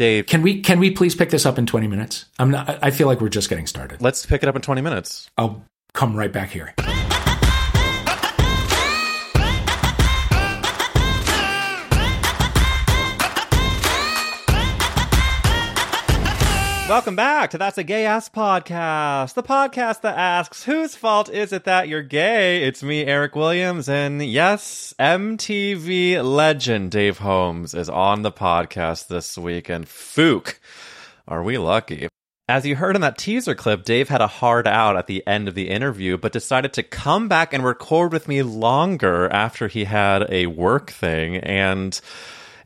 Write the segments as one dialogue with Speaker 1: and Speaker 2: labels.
Speaker 1: Dave,
Speaker 2: Can we can we please pick this up in 20 minutes? I'm not I feel like we're just getting started.
Speaker 1: let's pick it up in 20 minutes.
Speaker 2: I'll come right back here.
Speaker 1: Welcome back to That's a Gay Ass Podcast, the podcast that asks, whose fault is it that you're gay? It's me, Eric Williams, and yes, MTV legend Dave Holmes is on the podcast this week, and Fook, are we lucky? As you heard in that teaser clip, Dave had a hard out at the end of the interview, but decided to come back and record with me longer after he had a work thing, and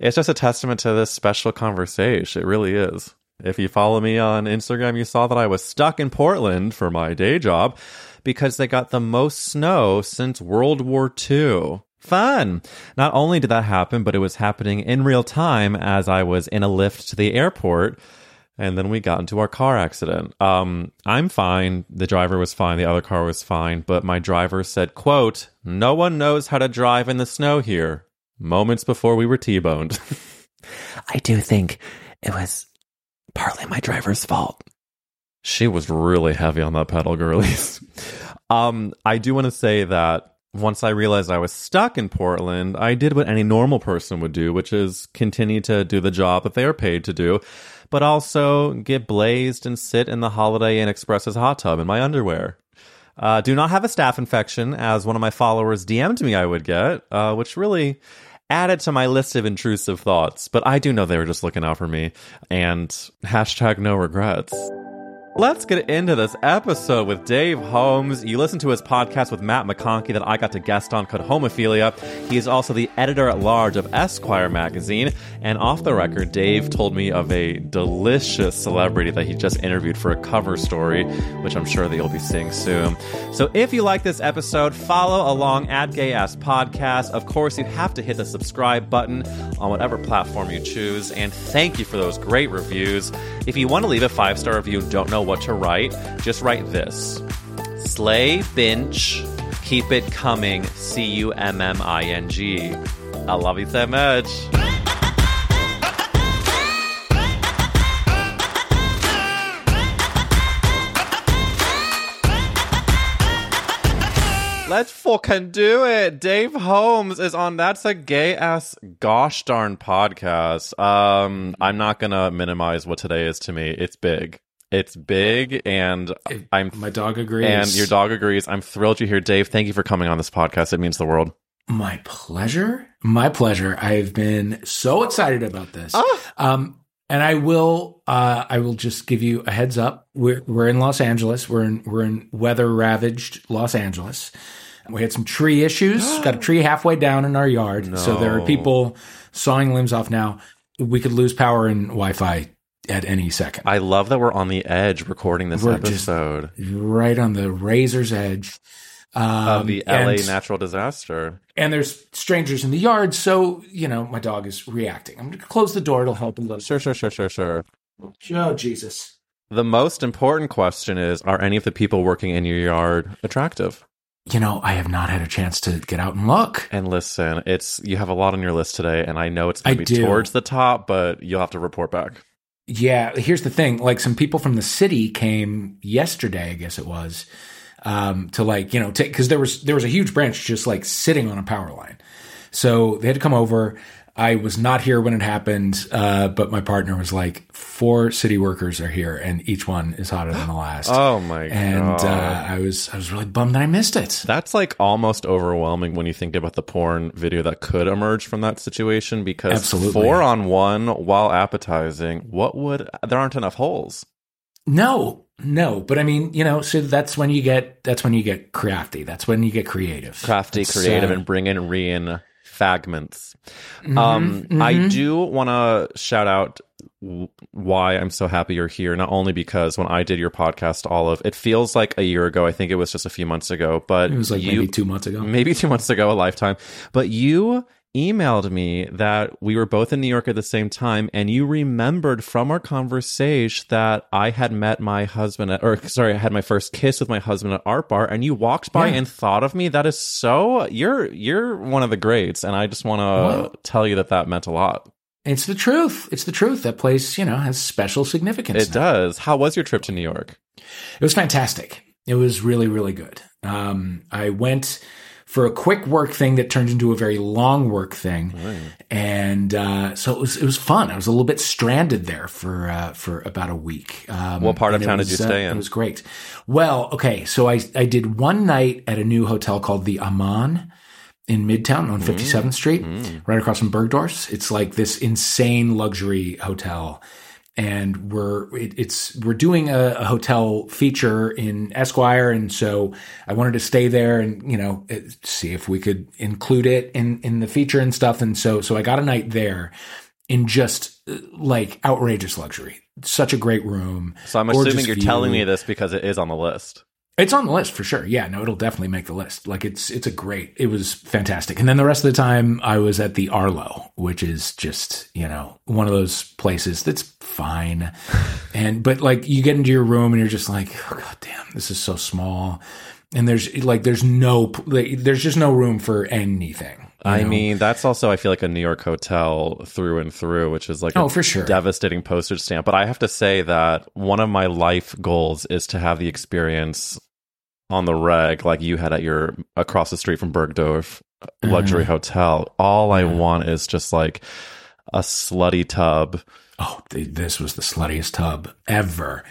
Speaker 1: it's just a testament to this special conversation. It really is. If you follow me on Instagram, you saw that I was stuck in Portland for my day job because they got the most snow since World War II. Fun! Not only did that happen, but it was happening in real time as I was in a lift to the airport. And then we got into our car accident. Um, I'm fine. The driver was fine. The other car was fine. But my driver said, quote, no one knows how to drive in the snow here. Moments before we were T-boned. I do think it was partly my driver's fault. She was really heavy on that pedal, girlies. um, I do want to say that once I realized I was stuck in Portland, I did what any normal person would do, which is continue to do the job that they are paid to do, but also get blazed and sit in the Holiday Inn Express's hot tub in my underwear. Uh, do not have a staph infection, as one of my followers DM'd me I would get, uh, which really added to my list of intrusive thoughts. But I do know they were just looking out for me. And hashtag no regrets. Let's get into this episode with Dave Holmes. You listen to his podcast with Matt McConkey that I got to guest on called Homophilia. He is also the editor at large of Esquire magazine. And off the record, Dave told me of a delicious celebrity that he just interviewed for a cover story, which I'm sure that you'll be seeing soon. So if you like this episode, follow along at Gay Ass Podcast. Of course, you have to hit the subscribe button on whatever platform you choose. And thank you for those great reviews. If you want to leave a five star review don't know what to write, just write this Slay Binch, keep it coming, C U M M I N G. I love you so much. Let's fucking do it. Dave Holmes is on That's a Gay Ass Gosh Darn podcast. Um, I'm not gonna minimize what today is to me. It's big. It's big, and I'm
Speaker 2: My dog agrees.
Speaker 1: and your dog agrees. I'm thrilled you're here, Dave. Thank you for coming on this podcast. It means the world.
Speaker 2: My pleasure. My pleasure. I've been so excited about this.
Speaker 1: Ah.
Speaker 2: Um, and I will, uh, I will just give you a heads up. We're we're in Los Angeles. We're in we're in weather ravaged Los Angeles. We had some tree issues. Got a tree halfway down in our yard, so there are people sawing limbs off now. We could lose power and Wi-Fi at any second.
Speaker 1: I love that we're on the edge recording this
Speaker 2: We're
Speaker 1: episode
Speaker 2: right on the razor's edge um,
Speaker 1: of the LA
Speaker 2: and-
Speaker 1: natural disaster.
Speaker 2: and there's strangers in the yard, so you know my dog is reacting. I'm gonna close the door; it'll help a little.
Speaker 1: Sure, sure, sure, sure, sure.
Speaker 2: Oh Jesus!
Speaker 1: The most important question is: Are any of the people working in your yard attractive?
Speaker 2: You know, I have not had a chance to get out and look.
Speaker 1: And listen, it's you have a lot on your list today, and I know it's going to be
Speaker 2: do.
Speaker 1: towards the top, but you'll have to report back.
Speaker 2: Yeah, here's the thing: like some people from the city came yesterday, I guess it was, um, to like you know take because there was there was a huge branch just like sitting on a power line, so they had to come over. I was not here when it happened, uh, but my partner was like, four city workers are here, and each one is hotter than the last.
Speaker 1: Oh my
Speaker 2: and
Speaker 1: god.
Speaker 2: uh, I was I was really bummed that I missed it.
Speaker 1: That's like almost overwhelming when you think about the porn video that could emerge from that situation because
Speaker 2: Absolutely.
Speaker 1: four on one while appetizing, what would there aren't enough holes.
Speaker 2: No, no, but I mean, you know, so that's when you get that's when you get crafty. That's when you get creative,
Speaker 1: Crafty,
Speaker 2: It's,
Speaker 1: creative,
Speaker 2: uh,
Speaker 1: and bring in Rian fragments.
Speaker 2: mhm,
Speaker 1: um, I
Speaker 2: mhm.
Speaker 1: do want to shout out why I'm so happy you're here. Not only because when I did your podcast, Olive, it feels like a year ago. I think it was just a few months ago, but
Speaker 2: It was like
Speaker 1: you,
Speaker 2: maybe two months ago.
Speaker 1: maybe two months ago, a lifetime. But you emailed me that we were both in New York at the same time, and you remembered from our conversation that I had met my husband, at, or sorry, I had my first kiss with my husband at Art Bar, and you walked by
Speaker 2: Yeah.
Speaker 1: and thought of me. That is so you're you're one of the greats, and I just want to tell you that that meant a lot.
Speaker 2: It's the truth. It's the truth. That place, you know, has special significance.
Speaker 1: It
Speaker 2: now.
Speaker 1: does. How was your trip to New York?
Speaker 2: It was fantastic. It was really, really good. Um, I went for a quick work thing that turned into a very long work thing, and uh, so it was it was fun. I was a little bit stranded there for uh, for about a week. Um,
Speaker 1: What part of town did you stay
Speaker 2: uh,
Speaker 1: in?
Speaker 2: It was great. Well, okay, so I I did one night at a new hotel called the Aman in Midtown on 57th Street, right across from Bergdorf's. It's like this insane luxury hotel. And we're it, it's we're doing a, a hotel feature in Esquire, and so I wanted to stay there and you know see if we could include it in in the feature and stuff. And so so I got a night there in just uh, like outrageous luxury. Such a great room.
Speaker 1: So I'm assuming you're
Speaker 2: view.
Speaker 1: telling me this because it is on the list.
Speaker 2: It's on the list for sure. Yeah, no, it'll definitely make the list. Like it's it's a great. It was fantastic. And then the rest of the time I was at the Arlo, which is just, you know, one of those places that's fine. And but like you get into your room and you're just like, oh, god damn, this is so small. And there's like there's no like, there's just no room for anything.
Speaker 1: I
Speaker 2: know?
Speaker 1: mean, that's also I feel like a New York hotel through and through, which is like
Speaker 2: Oh,
Speaker 1: a
Speaker 2: for sure.
Speaker 1: devastating postage stamp. But I have to say that one of my life goals is to have the experience on the reg like you had at your across the street from Bergdorf luxury
Speaker 2: Uh-huh.
Speaker 1: hotel. All I want is just like a slutty tub.
Speaker 2: Oh, th- this was the sluttiest tub ever.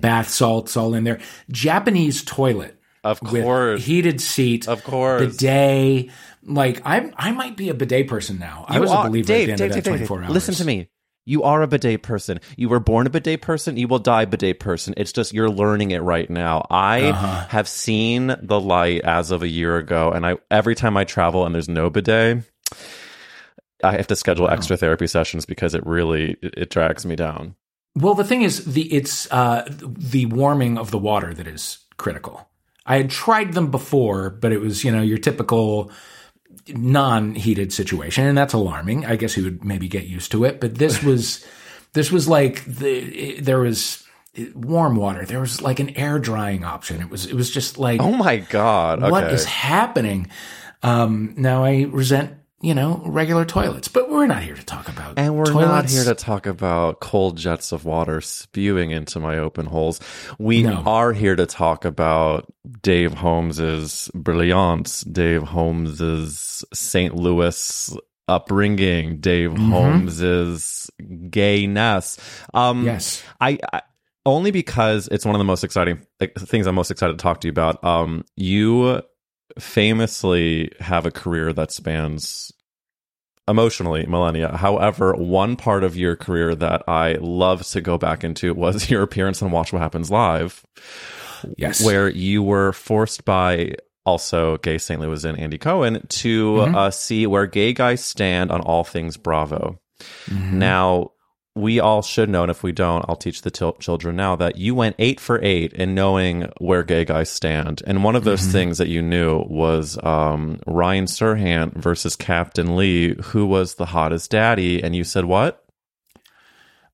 Speaker 2: Bath salts all in there. Japanese toilet.
Speaker 1: Of course.
Speaker 2: heated seat,
Speaker 1: Of course.
Speaker 2: bidet. Like I, I might be a bidet person now. I was
Speaker 1: are-
Speaker 2: a believer
Speaker 1: Dave,
Speaker 2: at the end
Speaker 1: Dave,
Speaker 2: of that
Speaker 1: Dave,
Speaker 2: 24 hours.
Speaker 1: Listen to me. You are a bidet person. You were born a bidet person. You will die bidet person. It's just you're learning it right now. I
Speaker 2: Uh-huh.
Speaker 1: have seen the light as of a year ago, and I every time I travel and there's no bidet, I have to schedule extra therapy sessions because it really it, it drags me down.
Speaker 2: Well, the thing is, the it's uh, the warming of the water that is critical. I had tried them before, but it was you know your typical non-heated situation, and that's alarming. I guess you would maybe get used to it, but this was this was like the it, there was warm water. There was like an air drying option. It was it was just like
Speaker 1: Oh my god! Okay.
Speaker 2: what is happening? Um, now I resent you know regular toilets, but we're not here to talk about
Speaker 1: And we're not here to talk about cold jets of water spewing into my open holes. We
Speaker 2: No.
Speaker 1: are here to talk about Dave Holmes's brilliance, Dave Holmes's St. Louis upbringing, Dave
Speaker 2: Mm-hmm.
Speaker 1: Holmes's gayness. Um,
Speaker 2: Yes.
Speaker 1: I, I only because it's one of the most exciting things I'm most excited to talk to you about. Um, you famously have a career that spans emotionally millennia. However, one part of your career that I love to go back into was your appearance on Watch What Happens Live,
Speaker 2: Yes,
Speaker 1: where you were forced by also gay St. Louisan Andy Cohen to uh, see where gay guys stand on all things Bravo. Now, we all should know, and if we don't, I'll teach the til- children now that you went eight for eight in knowing where gay guys stand. And one of those things that you knew was um, Ryan Serhant versus Captain Lee, who was the hottest daddy. And you said what?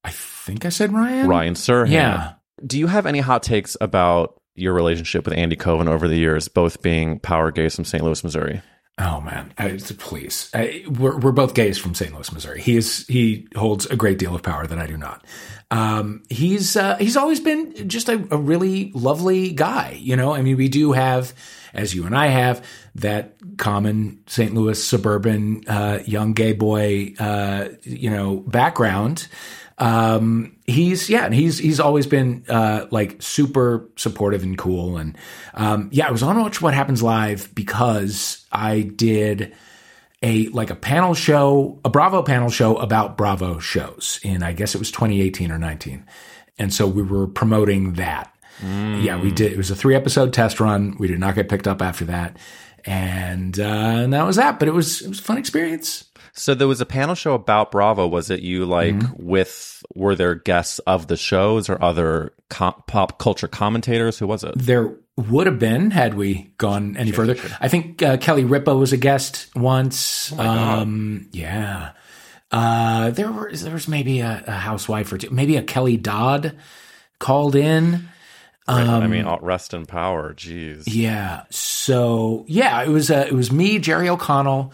Speaker 2: I think I said Ryan.
Speaker 1: Ryan Serhant.
Speaker 2: Yeah.
Speaker 1: Do you have any hot takes about your relationship with Andy Cohen over the years, both being power gays from St. Louis, Missouri?
Speaker 2: Oh man, I, please. I, we're we're both gays from St. Louis, Missouri. He is he holds a great deal of power that I do not. Um, he's uh, he's always been just a, a, really lovely guy. You know, I mean, we do have, as you and I have, that common St. Louis suburban uh, young gay boy, uh, you know, background. Um, he's yeah, and he's he's always been uh, like super supportive and cool. And um, yeah, I was on Watch What Happens Live because I did a like a panel show, a Bravo panel show about Bravo shows in I guess it was 2018 or 19, and so we were promoting that. Mm. Yeah, we did. It was a three episode test run. We did not get picked up after that, and uh, and that was that. But it was it was a fun experience.
Speaker 1: So there was a panel show about Bravo. Was it you like mm-hmm. with were there guests of the shows or other com- pop culture commentators? Who was it?
Speaker 2: There would have been had we gone any sure, further. Sure. I think uh, Kelly Ripa was a guest once. Oh um, yeah. Uh, there was there was maybe a, a, housewife or two, maybe a Kelly Dodd called in.
Speaker 1: Um, I mean, rest in power. Jeez.
Speaker 2: Yeah. So yeah, it was uh, it was me, Jerry O'Connell,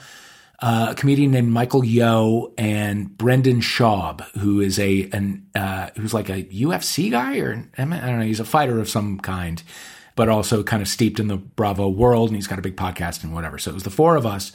Speaker 2: uh, a comedian named Michael Yo and Brendan Schaub, who is a an uh, who's like a UFC guy or I don't know, he's a fighter of some kind, but also kind of steeped in the Bravo world, and he's got a big podcast and whatever. So it was the four of us.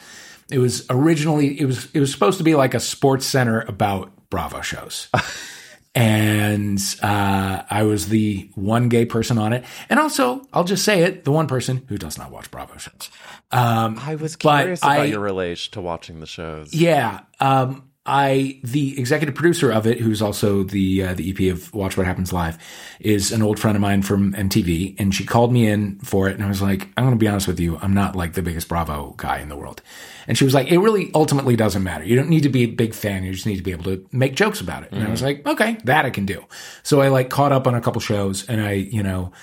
Speaker 2: It was originally it was it was supposed to be like a sports center about Bravo shows. and uh, I was the one gay person on it, and also I'll just say it: the one person who does not watch Bravo shows.
Speaker 1: Um, I was curious about I, your relation to watching the shows.
Speaker 2: Yeah, um, I the executive producer of it, who's also the uh, the EP of Watch What Happens Live, is an old friend of mine from MTV, and she called me in for it, and I was like, I'm going to be honest with you, I'm not like the biggest Bravo guy in the world, and she was like, it really ultimately doesn't matter. You don't need to be a big fan, you just need to be able to make jokes about it. And mm-hmm. I was like, okay, that I can do. So I like caught up on a couple shows, and I you know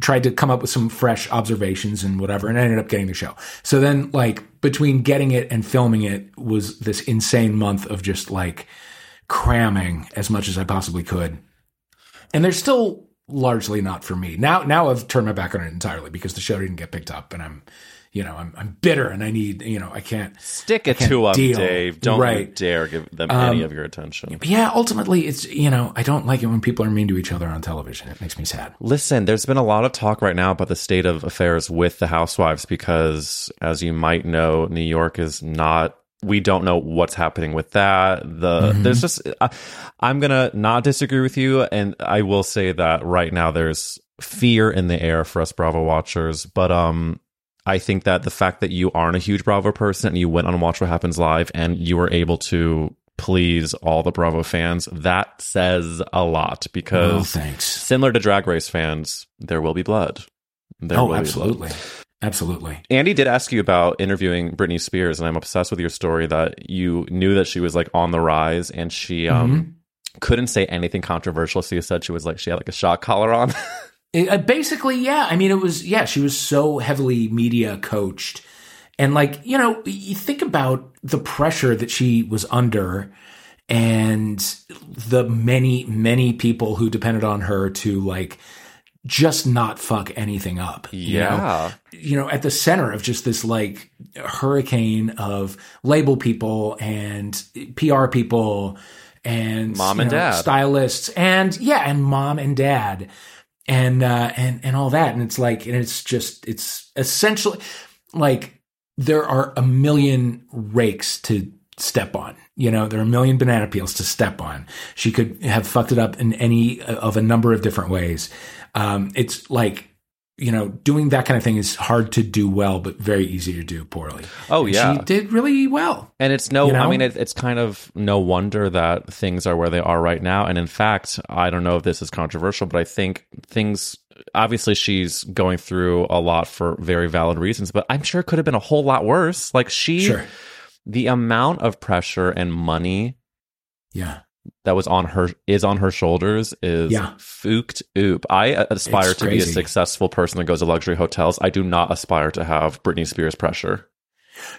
Speaker 2: tried to come up with some fresh observations and whatever, and I ended up getting the show. So then, like, between getting it and filming it was this insane month of just like cramming as much as I possibly could. And they're still largely not for me. Now, now I've turned my back on it entirely because the show didn't get picked up and I'm you know, I'm, I'm bitter and I need, you know, I can't
Speaker 1: stick it to them, Dave. Don't right. dare give them um, any of your attention.
Speaker 2: Yeah, ultimately, it's you know, I don't like it when people are mean to each other on television. It makes me sad.
Speaker 1: Listen, there's been a lot of talk right now about the state of affairs with the housewives because, as you might know, New York is not we don't know what's happening with that. The mm-hmm. there's just I, I'm gonna not disagree with you, and I will say that right now there's fear in the air for us Bravo watchers. But um, I think that the fact that you aren't a huge Bravo person and you went on Watch What Happens Live and you were able to please all the Bravo fans, that says a lot because
Speaker 2: oh, thanks.
Speaker 1: similar to Drag Race fans, there will be blood.
Speaker 2: There oh, absolutely. Absolutely.
Speaker 1: Andy did ask you about interviewing Britney Spears, and I'm obsessed with your story that you knew that she was like on the rise and she um mm-hmm. couldn't say anything controversial. So you said she was like she had like a shock collar on.
Speaker 2: It, uh, basically, yeah. I mean, it was, yeah, she was so heavily media coached. And like, you know, you think about the pressure that she was under and the many, many people who depended on her to like just not fuck anything up.
Speaker 1: Yeah.
Speaker 2: You know? you know, at the center of just this like hurricane of label people and PR people and
Speaker 1: mom and
Speaker 2: know,
Speaker 1: dad
Speaker 2: stylists and yeah, and mom and dad and uh, and and all that. And it's like, and it's just, it's essentially like there are a million rakes to step on. You know, there are a million banana peels to step on. She could have fucked it up in any of a number of different ways. Um, it's like you know, doing that kind of thing is hard to do well, but very easy to do poorly.
Speaker 1: Oh yeah,
Speaker 2: she did really well.
Speaker 1: And it's no, you know? I mean, it, it's kind of no wonder that things are where they are right now. And in fact, I don't know if this is controversial, but I think things. Obviously, she's going through a lot for very valid reasons, but I'm sure it could have been a whole lot worse. Like she, sure. the amount of pressure and money,
Speaker 2: yeah,
Speaker 1: that was on her is on her shoulders is yeah. fooked oop. I aspire it's to crazy. be a successful person that goes to luxury hotels. I do not aspire to have Britney Spears pressure.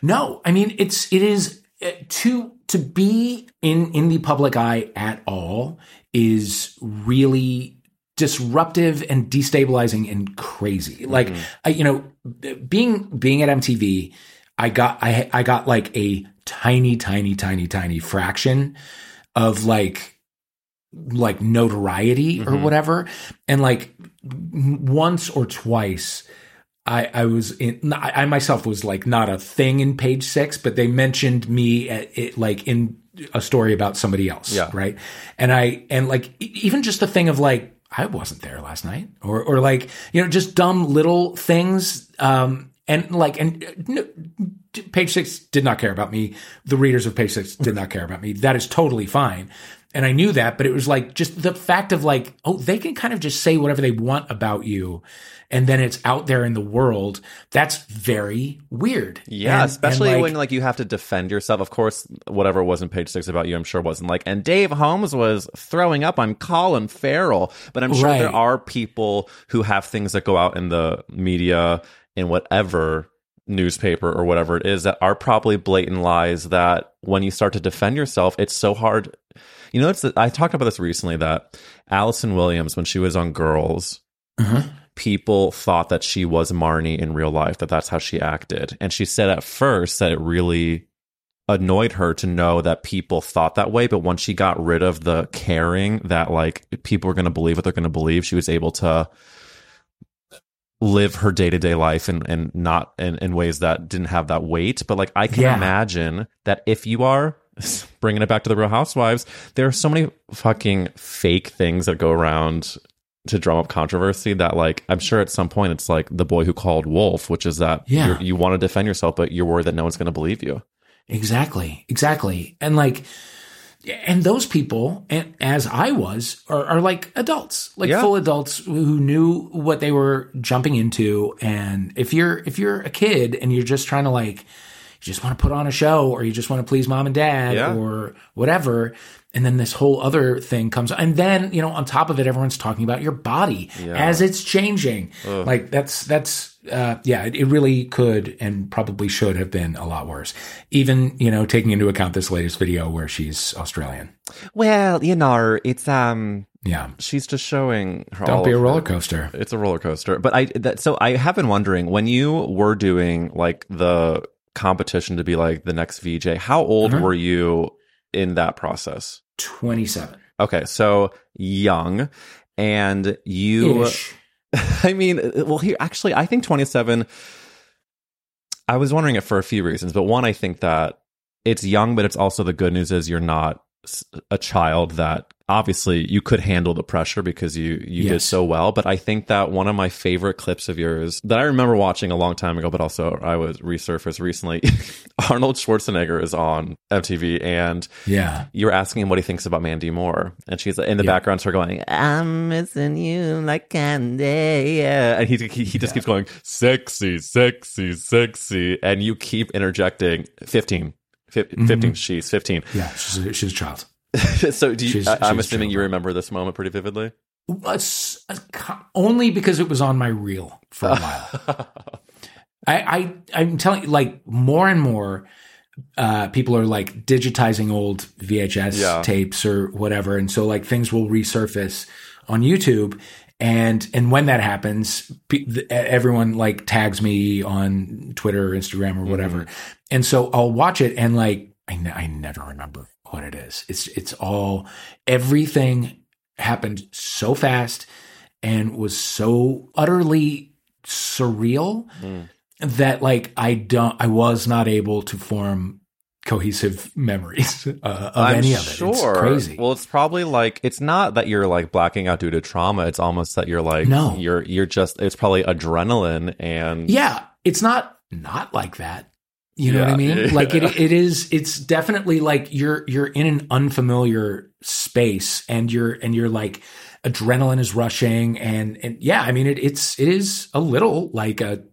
Speaker 2: No, I mean it's it is uh, to to be in in the public eye at all is really disruptive and destabilizing and crazy. Mm-hmm. Like I, you know, being being at MTV I got I I got like a tiny, tiny, tiny, tiny fraction of like like notoriety or
Speaker 1: Mhm.
Speaker 2: whatever. And like once or twice I, I was in, I myself was like not a thing in page six, but they mentioned me at, it, like in a story about somebody else.
Speaker 1: Yeah.
Speaker 2: Right. And I, and like even just the thing of like, I wasn't there last night or, or like, you know, just dumb little things. Um, and like, and uh, no, page six did not care about me. The readers of page six did not care about me. That is totally fine. And I knew that, but it was like just the fact of like, oh, they can kind of just say whatever they want about you. And then it's out there in the world. That's very weird.
Speaker 1: Yeah,
Speaker 2: And-
Speaker 1: especially
Speaker 2: and,
Speaker 1: when like you have to defend yourself. Of course, whatever was in page six about you, I'm sure wasn't like. And Dave Holmes was throwing up on Colin Farrell, but I'm sure there are people who have things that go out in the media in whatever newspaper or whatever it is that are probably blatant lies. That when you start to defend yourself, it's so hard. You know, it's I talked about this recently that Allison Williams, when she was on Girls,
Speaker 2: Mhm.
Speaker 1: people thought that she was Marnie in real life, that that's how she acted. And she said at first that it really annoyed her to know that people thought that way. But once she got rid of the caring that like people were going to believe what they're going to believe, she was able to live her day to day life and, and not in, in ways that didn't have that weight. But like, I can
Speaker 2: Yeah.
Speaker 1: imagine that if you are bringing it back to the real housewives, there are so many fucking fake things that go around to drum up controversy that like I'm sure at some point it's like the boy who called wolf, which is that
Speaker 2: Yeah.
Speaker 1: you're, you want to defend yourself, but you're worried that no one's going to believe you.
Speaker 2: Exactly. Exactly. And like, and those people, as I was, are, are like adults, like
Speaker 1: Yeah.
Speaker 2: full adults who knew what they were jumping into. And if you're if you're a kid and you're just trying to like, you just want to put on a show, or you just want to please mom and dad,
Speaker 1: Yeah.
Speaker 2: or whatever, and then this whole other thing comes, and then you know on top of it, everyone's talking about your body as it's changing. Like that's that's uh, yeah, it, it really could and probably should have been a lot worse. Even you know taking into account this latest video where she's Australian.
Speaker 1: Well, you know, it's um,
Speaker 2: Yeah,
Speaker 1: she's just showing her.
Speaker 2: don't be a roller coaster.
Speaker 1: It's a roller coaster. But I that, so I have been wondering when you were doing like the competition to be like the next VJ, how old
Speaker 2: Uh-huh.
Speaker 1: were you in that process?
Speaker 2: Twenty seven
Speaker 1: Okay, so young, and you.
Speaker 2: ish.
Speaker 1: I mean, well, here actually, I think 27. I was wondering it for a few reasons, but one, I think that it's young, but it's also the good news is you're not a child that obviously you could handle the pressure because you you did so well. But I think that one of my favorite clips of yours that I remember watching a long time ago, but also I was resurfaced recently. Arnold Schwarzenegger is on MTV and
Speaker 2: Yeah,
Speaker 1: you're asking him what he thinks about Mandy Moore, and she's in the
Speaker 2: Yeah.
Speaker 1: background, her going, "I'm missing you like candy," yeah. and he he, he just keeps going, "Sexy, sexy, sexy," and you keep interjecting, 15, fif-
Speaker 2: Mm-hmm.
Speaker 1: 15 she's fifteen.
Speaker 2: yeah, she's a, she's a child.
Speaker 1: so do you,
Speaker 2: She's-
Speaker 1: I, I'm assuming you remember this moment pretty vividly.
Speaker 2: A s- a co- only because it was on my reel for a while. I, I I'm telling you, like more and more uh, people are like digitizing old VHS
Speaker 1: Yeah.
Speaker 2: tapes or whatever, and so like things will resurface on YouTube. And and when that happens, pe- everyone like tags me on Twitter or Instagram or whatever, and so I'll watch it and like I, I never remember what it is. It's it's all everything happened so fast and was so utterly surreal
Speaker 1: Mm.
Speaker 2: that like I don't I was not able to form cohesive memories uh, of
Speaker 1: I'm
Speaker 2: any of it.
Speaker 1: sure.
Speaker 2: It's crazy.
Speaker 1: Well, it's probably like it's not that you're like blacking out due to trauma. It's almost that you're like
Speaker 2: No.
Speaker 1: you're you're just it's probably adrenaline and
Speaker 2: yeah, it's not not like that. You know what I
Speaker 1: Yeah.
Speaker 2: mean? Like it, it is. It's definitely like you're you're in an unfamiliar space and you're and you're like adrenaline is rushing and and yeah, I mean it it's it is a little like a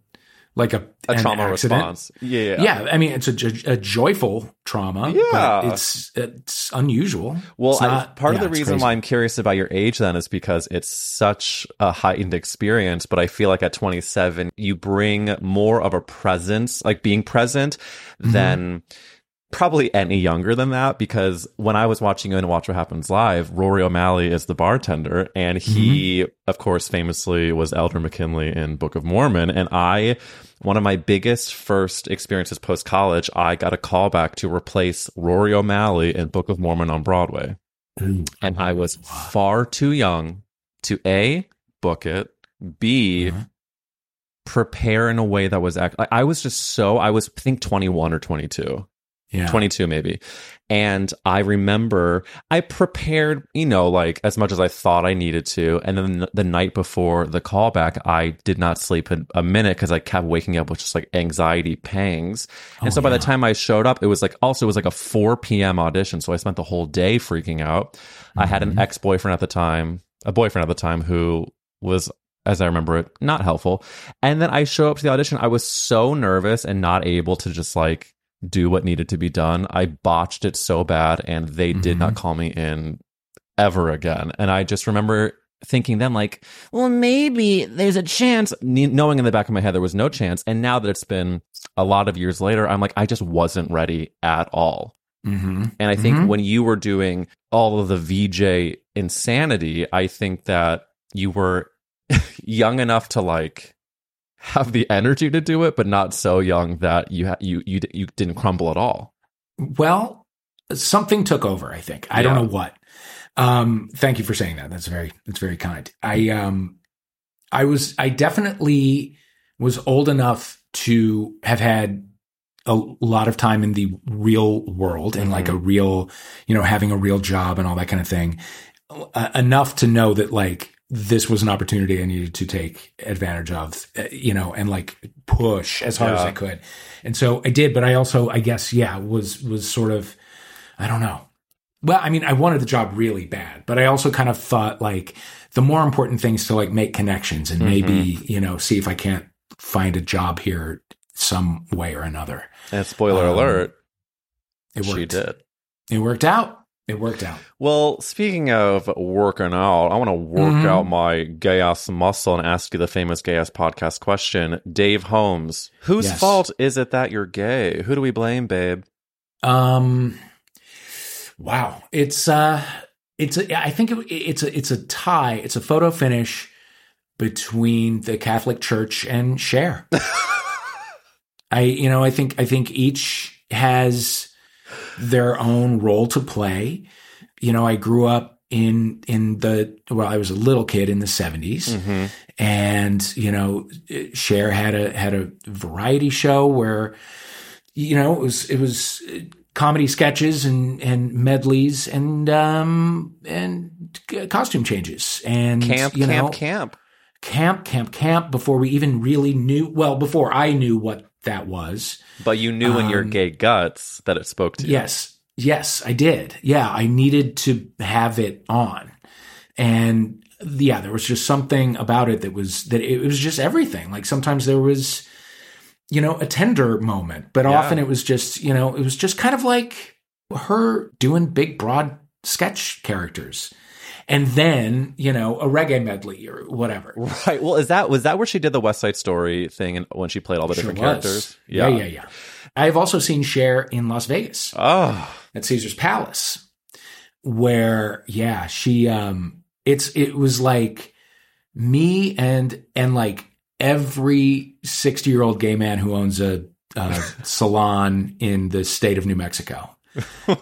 Speaker 2: like a
Speaker 1: a trauma
Speaker 2: accident.
Speaker 1: response. Yeah,
Speaker 2: Yeah, I mean it's a, a joyful trauma.
Speaker 1: Yeah.
Speaker 2: but it's it's unusual.
Speaker 1: Well,
Speaker 2: It's
Speaker 1: I,
Speaker 2: not-
Speaker 1: part
Speaker 2: yeah,
Speaker 1: of the reason
Speaker 2: crazy.
Speaker 1: why I'm curious about your age then is because it's such a heightened experience. But I feel like at 27, you bring more of a presence, like being present,
Speaker 2: Mm-hmm.
Speaker 1: than probably any younger than that because when I was watching in Watch What Happens Live, Rory O'Malley is the bartender, and he, of course, famously was Elder McKinley in Book of Mormon. And I, one of my biggest first experiences post college, I got a call back to replace Rory O'Malley in Book of Mormon on Broadway.
Speaker 2: Ooh.
Speaker 1: And I was far too young to A, book it, B,
Speaker 2: Mhm.
Speaker 1: prepare in a way that was act- like, I was just so I was I think 21 or 22.
Speaker 2: Yeah.
Speaker 1: 22 maybe. And I remember I prepared, you know, like as much as I thought I needed to. And then the night before the callback, I did not sleep a, minute because I kept waking up with just like anxiety pangs. And
Speaker 2: Oh,
Speaker 1: so by
Speaker 2: yeah.
Speaker 1: the time I showed up, it was like also it was like a 4 p.m. audition. So I spent the whole day freaking out. I had
Speaker 2: Mm-hmm.
Speaker 1: an ex boyfriend at the time, a boyfriend at the time who was as I remember it, not helpful. And then I show up to the audition. I was so nervous and not able to just like do what needed to be done. I botched it so bad and they did
Speaker 2: Mhm.
Speaker 1: not call me in ever again. And I just remember thinking then like, well, maybe there's a chance, knowing in the back of my head there was no chance. And now that it's been a lot of years later, I'm like, I just wasn't ready at all.
Speaker 2: Mm-hmm.
Speaker 1: And I think
Speaker 2: Mhm.
Speaker 1: when you were doing all of the VJ insanity, I think that you were young enough to like have the energy to do it, but not so young that you ha- you you you didn't crumble at all.
Speaker 2: Well, something took over, I think. I don't know what. Um, thank you for saying that. That's very that's very kind. I um I was I definitely was old enough to have had a lot of time in the real world and like a real, you know, having a real job and all that kind of thing. Uh, enough to know that like this was an opportunity I needed to take advantage of, uh, you know, and like push as hard as I could. And so I did, but I also, I guess, yeah, was, was sort of, I don't know. Well, I mean, I wanted the job really bad, but I also kind of thought like the more important things to like make connections and maybe, you know, see if I can't find a job here some way or another.
Speaker 1: And spoiler
Speaker 2: Um,
Speaker 1: alert,
Speaker 2: It worked.
Speaker 1: she did.
Speaker 2: It worked out. It worked out.
Speaker 1: Well, speaking of working out, I want to work
Speaker 2: Mhm.
Speaker 1: out my gay ass muscle and ask you the famous gay ass podcast question. Dave Holmes, whose
Speaker 2: Yes.
Speaker 1: fault is it that you're gay? Who do we blame, babe?
Speaker 2: Um, wow. It's, uh, it's, a, I think it, it's a, it's a tie. It's a photo finish between the Catholic Church and Cher. I, you know, I think, I think each has their own role to play. You know, I grew up in, in the, well, I was a little kid in the 70s
Speaker 1: Mm-hmm.
Speaker 2: and you know Cher had a had a variety show where you know it was it was comedy sketches and and medleys and um and costume changes and
Speaker 1: Camp,
Speaker 2: you
Speaker 1: camp, camp.
Speaker 2: camp camp camp before we even really knew well before I knew what that was
Speaker 1: But you knew in your
Speaker 2: Um,
Speaker 1: gay guts that it spoke to you.
Speaker 2: Yes. Yes, I did. Yeah, I needed to have it on. And yeah, there was just something about it that was that it was just everything. Like sometimes there was you know, a tender moment, but
Speaker 1: Yeah.
Speaker 2: often it was just, you know, it was just kind of like her doing big broad sketch characters. And then, you know, a reggae medley or whatever.
Speaker 1: Right. Well, is that was that where she did the West Side Story thing and when she played all the different
Speaker 2: was.
Speaker 1: characters?
Speaker 2: Yeah, yeah, yeah. I've also seen Cher in Las Vegas.
Speaker 1: Oh,
Speaker 2: at Caesar's Palace, where yeah, she um, it's it was like me and and like every sixty year old gay man who owns a, a salon in the state of New Mexico.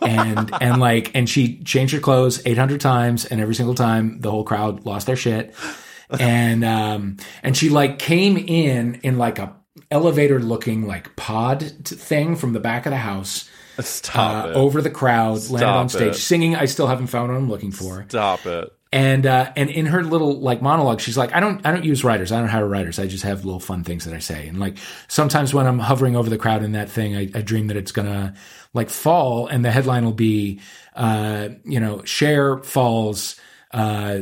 Speaker 2: And and like and she changed her clothes 800 times and every single time the whole crowd lost their shit and um and she like came in in like a elevator looking like pod thing from the back of the house
Speaker 1: stop
Speaker 2: uh,
Speaker 1: it.
Speaker 2: over the crowd, landed on stage,
Speaker 1: it.
Speaker 2: singing. I still haven't found what I'm looking for.
Speaker 1: Stop it.
Speaker 2: And uh, and in her little like monologue, she's like, I don't I don't use writers. I don't hire writers. I just have little fun things that I say. And like sometimes when I'm hovering over the crowd in that thing, I, I dream that it's gonna like fall, and the headline will be, uh, you know, Cher falls, uh,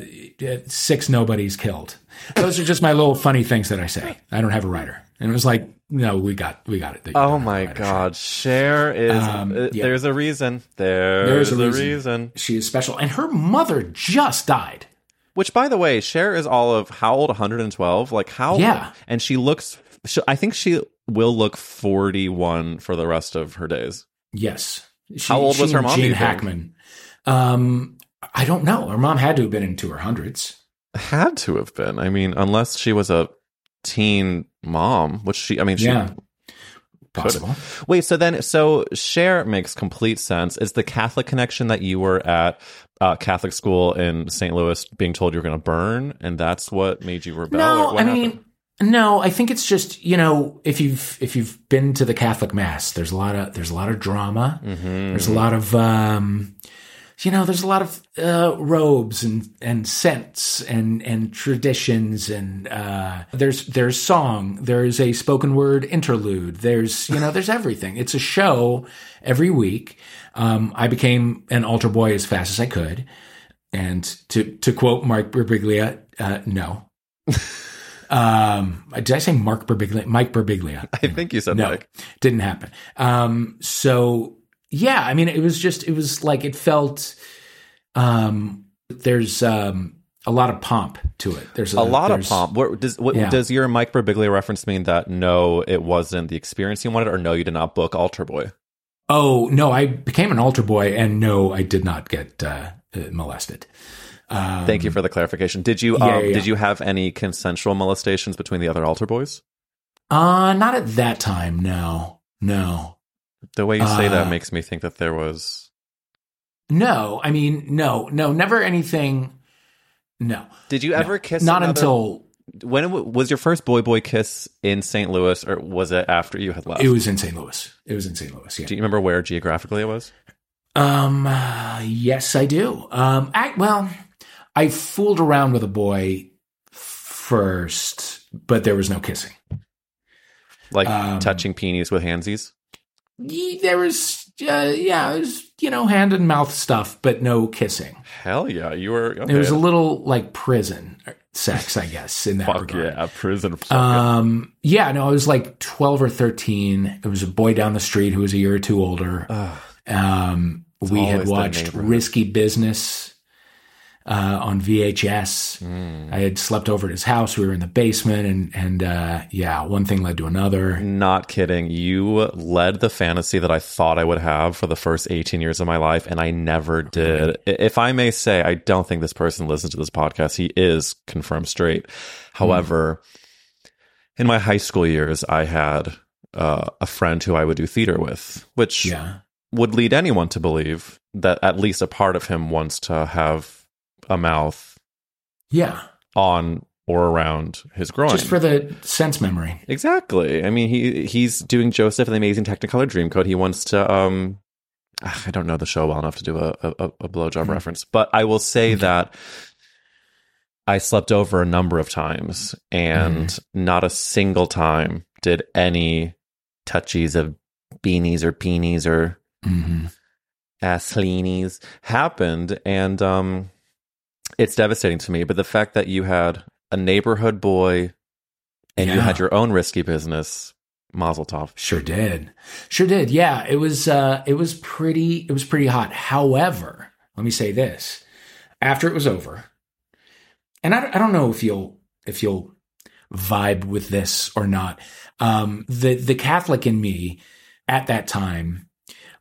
Speaker 2: six nobodies killed. Those are just my little funny things that I say. I don't have a writer. And it was like, no, we got we got it.
Speaker 1: Oh
Speaker 2: don't have a
Speaker 1: my. God, Cher is.
Speaker 2: Um,
Speaker 1: uh,
Speaker 2: yeah.
Speaker 1: There's a reason. There's,
Speaker 2: There's a reason.
Speaker 1: reason.
Speaker 2: She is special. And her mother just died.
Speaker 1: Which, by the way, Cher is all of how old? 112. Like how?
Speaker 2: Yeah.
Speaker 1: And she looks. She, I think she will look 41 for the rest of her days.
Speaker 2: Yes. She,
Speaker 1: How old was her mom,
Speaker 2: Gene? Hackman. Um, I don't know. Her mom had to have been into her hundreds.
Speaker 1: Had to have been. I mean, unless she was a teen mom, which she. I mean, she.
Speaker 2: Yeah. Possible.
Speaker 1: Wait. So then, so Cher makes complete sense. Is the Catholic connection that you were at uh, Catholic school in St. Louis being told you were going to burn, and that's what made you rebel?
Speaker 2: No,
Speaker 1: or what
Speaker 2: I mean, no. I think it's just you know if you've if you've been to the Catholic mass, there's a lot of there's a lot of drama.
Speaker 1: Mm-hmm.
Speaker 2: There's a lot of um, you know, there's a lot of uh, robes and and scents and and traditions and uh, there's there's song. There's a spoken word interlude. There's you know there's everything. It's a show every week. Um, I became an altar boy as fast as I could, and to to quote Mark Birbiglia, uh, no. um, did I say Mark Birbiglia? Mike Birbiglia.
Speaker 1: I think you said
Speaker 2: No,
Speaker 1: like
Speaker 2: didn't happen. Um, so yeah, I mean, it was just, it was like, it felt, um, there's, um, a lot of pomp to it. There's
Speaker 1: a lot of pomp. What, does what,
Speaker 2: Yeah.
Speaker 1: does your Mike Birbiglia reference mean that no, it wasn't the experience you wanted, or no, you did not book Altar Boy?
Speaker 2: Oh no, I became an altar boy and no, I did not get, uh, molested. Um,
Speaker 1: Thank you for the clarification. Did you
Speaker 2: yeah,
Speaker 1: um,
Speaker 2: yeah.
Speaker 1: did you have any consensual molestations between the other altar boys?
Speaker 2: Uh, not at that time. No, no,
Speaker 1: The way you say that
Speaker 2: Uh,
Speaker 1: makes me think that there was.
Speaker 2: no. I mean, no, no, never anything. No,
Speaker 1: Did you ever kiss?
Speaker 2: not
Speaker 1: another-
Speaker 2: until
Speaker 1: when it was your first boy boy kiss in St. Louis, or was it after you had left?
Speaker 2: it was in St. Louis. It was in St. Louis. Yeah.
Speaker 1: Do you remember where geographically it was?
Speaker 2: Um, uh, yes, I do. Um, I, well, I fooled around with a boy first, but there was no kissing.
Speaker 1: Like
Speaker 2: Um,
Speaker 1: touching peonies with handsies?
Speaker 2: There was, uh, yeah, it was, you know, hand and mouth stuff, but no kissing.
Speaker 1: Hell yeah, you were. Okay.
Speaker 2: It was a little like prison sex, I guess, in that
Speaker 1: fuck
Speaker 2: regard.
Speaker 1: yeah, prison.
Speaker 2: Um, yeah, no, I was like 12 or 13. It was a boy down the street who was a year or two older. Um, we had watched. Risky Business uh, on VHS.
Speaker 1: Hmm.
Speaker 2: I had slept over at his house. We were in the basement, and and uh, yeah, one thing led to another.
Speaker 1: Not kidding. You led the fantasy that I thought I would have for the first 18 years of my life, and I never did. If I may say, I don't think this person listens to this podcast. He is confirmed straight. However, in my high school years, I had uh, a friend who I would do theater with, which
Speaker 2: Yeah,
Speaker 1: would lead anyone to believe that at least a part of him wants to have a mouth
Speaker 2: yeah,
Speaker 1: on or around his groin.
Speaker 2: just for the sense memory.
Speaker 1: Exactly. I mean, he he's doing Joseph and the Amazing Technicolor Dreamcoat. He wants to. um ah, I don't know the show well enough to do a a, a blowjob
Speaker 2: Mhm.
Speaker 1: reference, but I will say that I slept over a number of times, and not a single time did any touchies of beanies or peenies or assleenies happened, and um, it's devastating to me. But the fact that you had a neighborhood boy and you had your own risky business, Mazel Tov.
Speaker 2: Sure did. Sure did. Yeah, it was uh it was pretty it was pretty hot. However, let me say this. After it was over, and I, I don't know if you'll if you'll vibe with this or not. Um the the Catholic in me at that time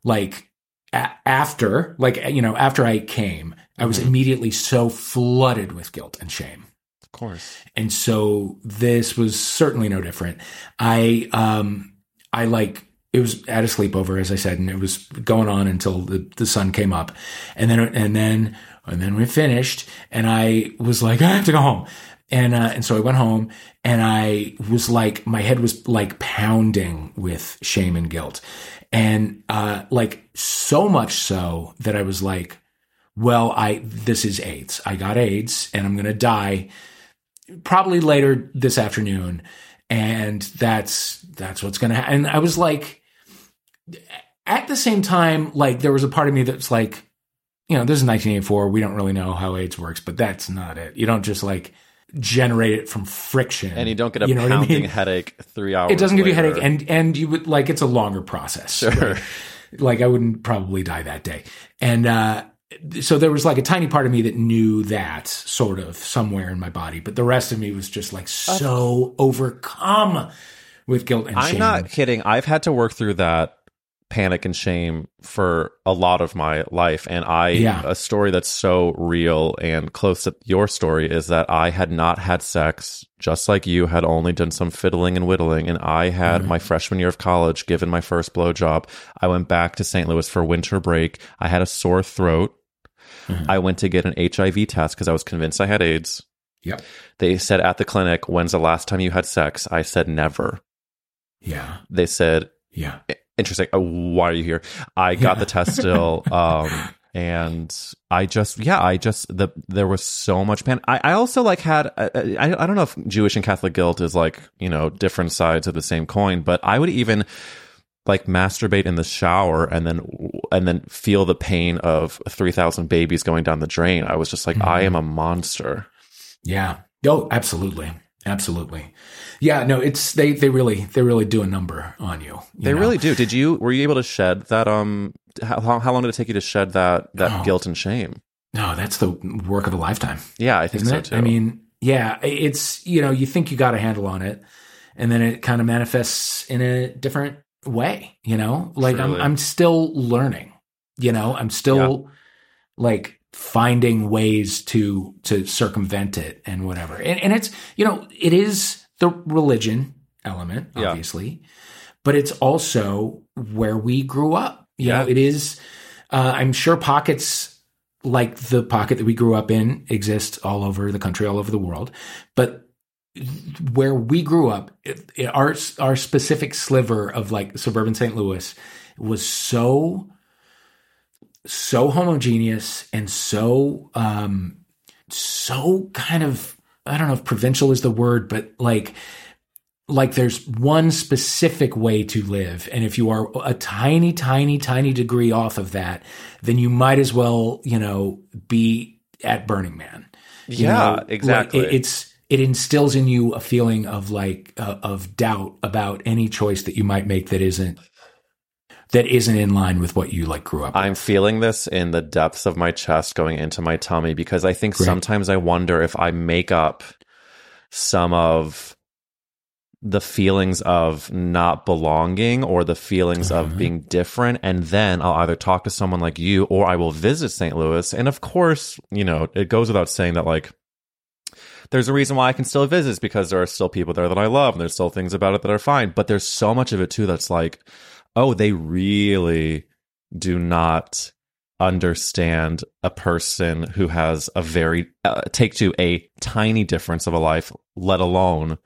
Speaker 2: like a- after like you know after I came, I was
Speaker 1: Mhm.
Speaker 2: immediately so flooded with guilt and shame.
Speaker 1: Of course.
Speaker 2: And so this was certainly no different. I um I like it was at a sleepover as I said and it was going on until the, the sun came up. And then and then and then we finished and I was like I have to go home. And uh, and so I went home and I was like my head was like pounding with shame and guilt. And uh like so much so that I was like well I this is AIDS. I got AIDS and I'm going to die probably later this afternoon and that's that's what's gonna happen and i was like at the same time like there was a part of me that's like you know this is 1984 we don't really know how aids works but that's not it you don't just like generate it from friction
Speaker 1: And you don't get a
Speaker 2: You know what I
Speaker 1: pounding
Speaker 2: mean?
Speaker 1: headache three hours.
Speaker 2: it doesn't give you a headache and and you would like it's a longer process
Speaker 1: Sure.
Speaker 2: Like, like i wouldn't probably die that day and uh so there was like a tiny part of me that knew that sort of somewhere in my body but the rest of me was just like so overcome with guilt and
Speaker 1: I'm
Speaker 2: shame
Speaker 1: not kidding. I've had to work through that panic and shame for a lot of my life. And I,
Speaker 2: Yeah.
Speaker 1: a story that's so real and close to your story is that I had not had sex, just like you had only done some fiddling and whittling. And I had mm-hmm. my freshman year of college given my first blowjob. I went back to St. Louis for winter break. I had a sore throat. I went to get an HIV test because I was convinced I had AIDS.
Speaker 2: Yep.
Speaker 1: They said at the clinic, when's the last time you had sex? I said never.
Speaker 2: Yeah.
Speaker 1: They said,
Speaker 2: Yeah.
Speaker 1: interesting. Uh, why are you here? I got
Speaker 2: Yeah.
Speaker 1: the test still. Um, and I just, yeah, I just, the, there was so much pain. I, I also like had, I, I, I don't know if Jewish and Catholic guilt is like, you know, different sides of the same coin, but I would even like masturbate in the shower and then, and then feel the pain of 3,000 babies going down the drain. I was just like, I am a monster.
Speaker 2: Yeah. Oh, absolutely. Absolutely. Yeah, no, it's they they really they really do a number on you. you
Speaker 1: They
Speaker 2: know?
Speaker 1: really do. Did you, were you able to shed that, um, how, how how long did it take you to shed that, that
Speaker 2: Oh.
Speaker 1: guilt and shame?
Speaker 2: No, that's the work of a lifetime.
Speaker 1: Yeah, I think so
Speaker 2: it?
Speaker 1: too.
Speaker 2: I mean, yeah, it's you know, you think you got a handle on it and then it kind of manifests in a different way, you know? Like I'm I'm still learning. You know, I'm still like finding ways to to circumvent it and whatever. And and it's, you know, it is the religion element,
Speaker 1: Yeah.
Speaker 2: obviously, but it's also where we grew up. You
Speaker 1: Yeah.
Speaker 2: know, it is uh, I'm sure pockets like the pocket that we grew up in exist all over the country, all over the world. But where we grew up, it, it- our our specific sliver of like suburban St. Louis was so so homogeneous and so um so kind of I don't know if provincial is the word, but like like there's one specific way to live and if you are a tiny tiny tiny degree off of that then you might as well you know be at burning man You
Speaker 1: Yeah,
Speaker 2: know, like,
Speaker 1: exactly.
Speaker 2: it- it's it instills in you a feeling of like uh, of doubt about any choice that you might make that isn't that isn't in line with what you like grew up
Speaker 1: I'm feeling this in the depths of my chest going into my tummy because I think
Speaker 2: Great.
Speaker 1: sometimes I wonder if I make up some of the feelings of not belonging or the feelings
Speaker 2: Uh-huh.
Speaker 1: of being different. And then I'll either talk to someone like you or I will visit St. Louis. And of course, you know, it goes without saying that like, there's a reason why I can still visit is because there are still people there that I love and there's still things about it that are fine. But there's so much of it too that's like, oh, they really do not understand a person who has a very uh, take to a tiny difference of a life, let alone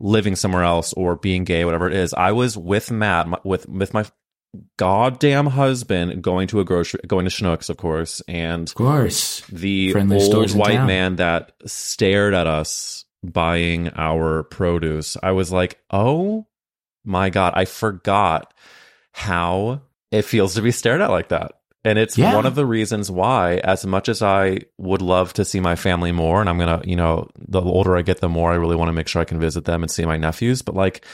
Speaker 1: living somewhere else or being gay, whatever it is. I was with Matt, my, with with my goddamn husband, going to a grocery, going to Schnucks, of course, and
Speaker 2: of course
Speaker 1: the
Speaker 2: Friendly
Speaker 1: old white
Speaker 2: town.
Speaker 1: man that stared at us buying our produce. I was like, oh my God, I forgot how it feels to be stared at like that. And it's
Speaker 2: Yeah.
Speaker 1: one of the reasons why, as much as I would love to see my family more, and I'm going to, you know, the older I get, the more I really want to make sure I can visit them and see my nephews. But like,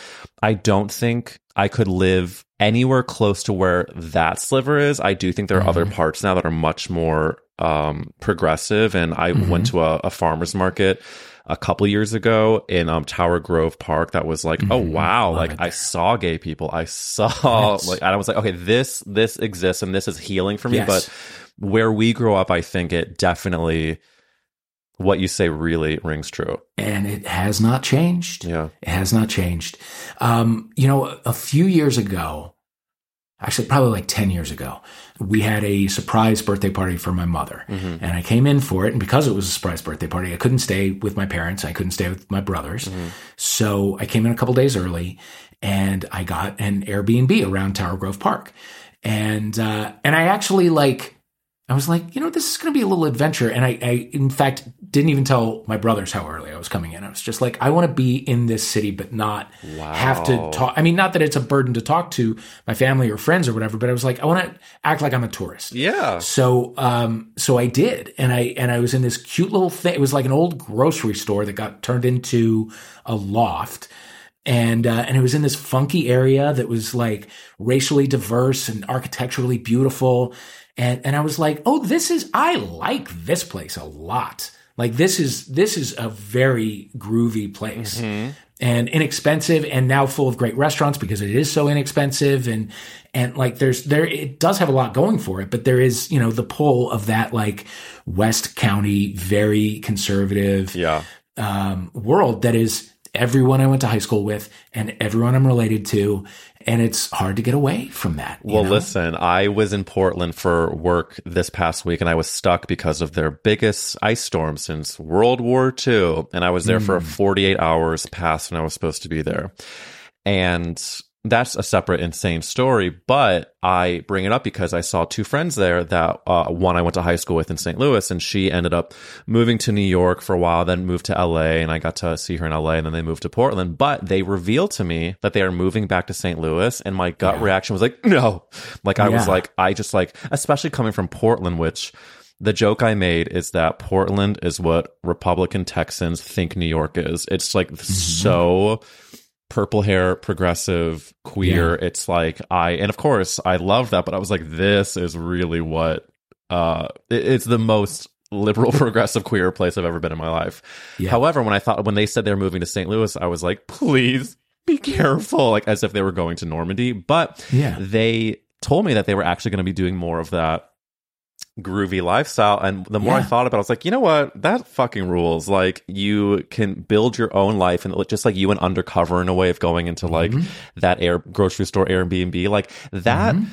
Speaker 1: I don't think I could live anywhere close to where that sliver is. I do think there are other parts now that are much more um, progressive. And I went to a, a farmer's market a couple years ago in um, Tower Grove Park that was like, oh wow,
Speaker 2: Love
Speaker 1: like
Speaker 2: it
Speaker 1: I saw gay people. I saw
Speaker 2: Yes.
Speaker 1: like and I was like, okay, this this exists and this is healing for me.
Speaker 2: Yes.
Speaker 1: But where we grow up, I think it definitely what you say really rings true.
Speaker 2: and it has not changed
Speaker 1: Yeah.
Speaker 2: It has not changed. Um, you know, a few years ago, actually probably like 10 years ago, we had a surprise birthday party for my mother. And I came in for it. And because it was a surprise birthday party, I couldn't stay with my parents. I couldn't stay with my brothers. So I came in a couple days early and I got an Airbnb around Tower Grove Park. And, uh, and I actually like, I was like, you know, this is going to be a little adventure. And I, I, in fact, didn't even tell my brothers how early I was coming in. I was just like, I want to be in this city, but not have to talk. I mean, not that it's a burden to talk to my family or friends or whatever, but I was like, I want to act like I'm a tourist.
Speaker 1: Yeah.
Speaker 2: So, um, so I did, and I and I was in this cute little thing. It was like an old grocery store that got turned into a loft, and uh, and it was in this funky area that was like racially diverse and architecturally beautiful, and and I was like, oh, this is I like this place a lot. Like this is this is a very groovy place. and inexpensive and now full of great restaurants because it is so inexpensive and and like there's there it does have a lot going for it but there is you know the pull of that like west county very conservative
Speaker 1: Yeah.
Speaker 2: um, world that is everyone I went to high school with and everyone I'm related to and it's hard to get away from that
Speaker 1: Well,
Speaker 2: know?
Speaker 1: listen, I was in Portland for work this past week and I was stuck because of their biggest ice storm since World War II. And I was there for hmm. 48 hours past when I was supposed to be there. And that's a separate insane story, but I bring it up because I saw two friends there that uh, one I went to high school with in St. Louis, and she ended up moving to New York for a while, then moved to LA, and I got to see her in LA, and then they moved to Portland. But they revealed to me that they are moving back to St. Louis, and my gut reaction was like, no. Like I was like, I just like, especially coming from Portland, which the joke I made is that Portland is what Republican Texans think New York is. It's like so purple hair, progressive, queer. It's like I and of course I love that, but I was like, this is really what uh it- it's the most liberal progressive queer place I've ever been in my life.
Speaker 2: Yeah.
Speaker 1: However, when I thought when they said they're moving to St. Louis, I was like, please be careful, like as if they were going to Normandy. But
Speaker 2: Yeah.
Speaker 1: they told me that they were actually going to be doing more of that groovy lifestyle. And the more I thought about it, I was like, you know what? That fucking rules. Like you can build your own life and just like you went undercover in a way of going into like
Speaker 2: Mm-hmm.
Speaker 1: that air grocery store Airbnb. Like that
Speaker 2: Mm-hmm.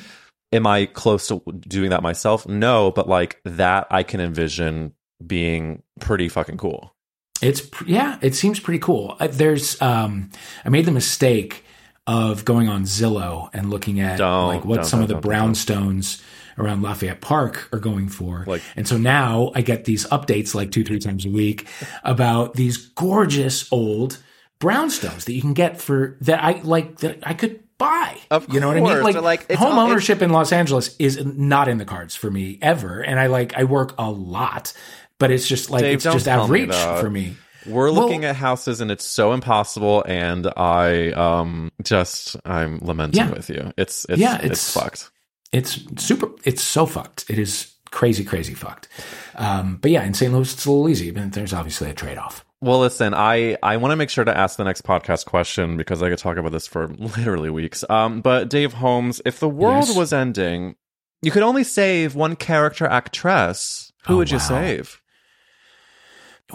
Speaker 1: am I close to doing that myself? No, but like that I can envision being pretty fucking cool.
Speaker 2: It's yeah, it seems pretty cool. Uh, There's um I made the mistake of going on Zillow and looking at
Speaker 1: Don't,
Speaker 2: like what some of the
Speaker 1: don't, don't.
Speaker 2: Around Lafayette Park are going for.
Speaker 1: Like-
Speaker 2: and so now I get these updates like 2 3 times a week about these gorgeous old brownstones that you can get for that I like that I could buy.
Speaker 1: Of
Speaker 2: you know what I mean? Like,
Speaker 1: like,
Speaker 2: home
Speaker 1: all-
Speaker 2: ownership in Los Angeles is not in the cards for me ever and I like I work a lot. But it's just like
Speaker 1: Dave,
Speaker 2: it's just out of reach for me.
Speaker 1: We're
Speaker 2: Well-
Speaker 1: looking at houses and it's so impossible and I um just I'm lamenting
Speaker 2: Yeah.
Speaker 1: with you. It's it's
Speaker 2: Yeah,
Speaker 1: it's,
Speaker 2: it's-
Speaker 1: fucked.
Speaker 2: It's super. It's so fucked. It is crazy, crazy fucked. Um, but yeah, in St. Louis, it's a little easy. But there's obviously a trade off.
Speaker 1: Well, listen, I I want to make sure to ask the next podcast question because I could talk about this for literally weeks. Um, but Dave Holmes, if the world
Speaker 2: Yes.
Speaker 1: was ending, you could only save one character actress. Who
Speaker 2: Oh,
Speaker 1: would you
Speaker 2: wow.
Speaker 1: save?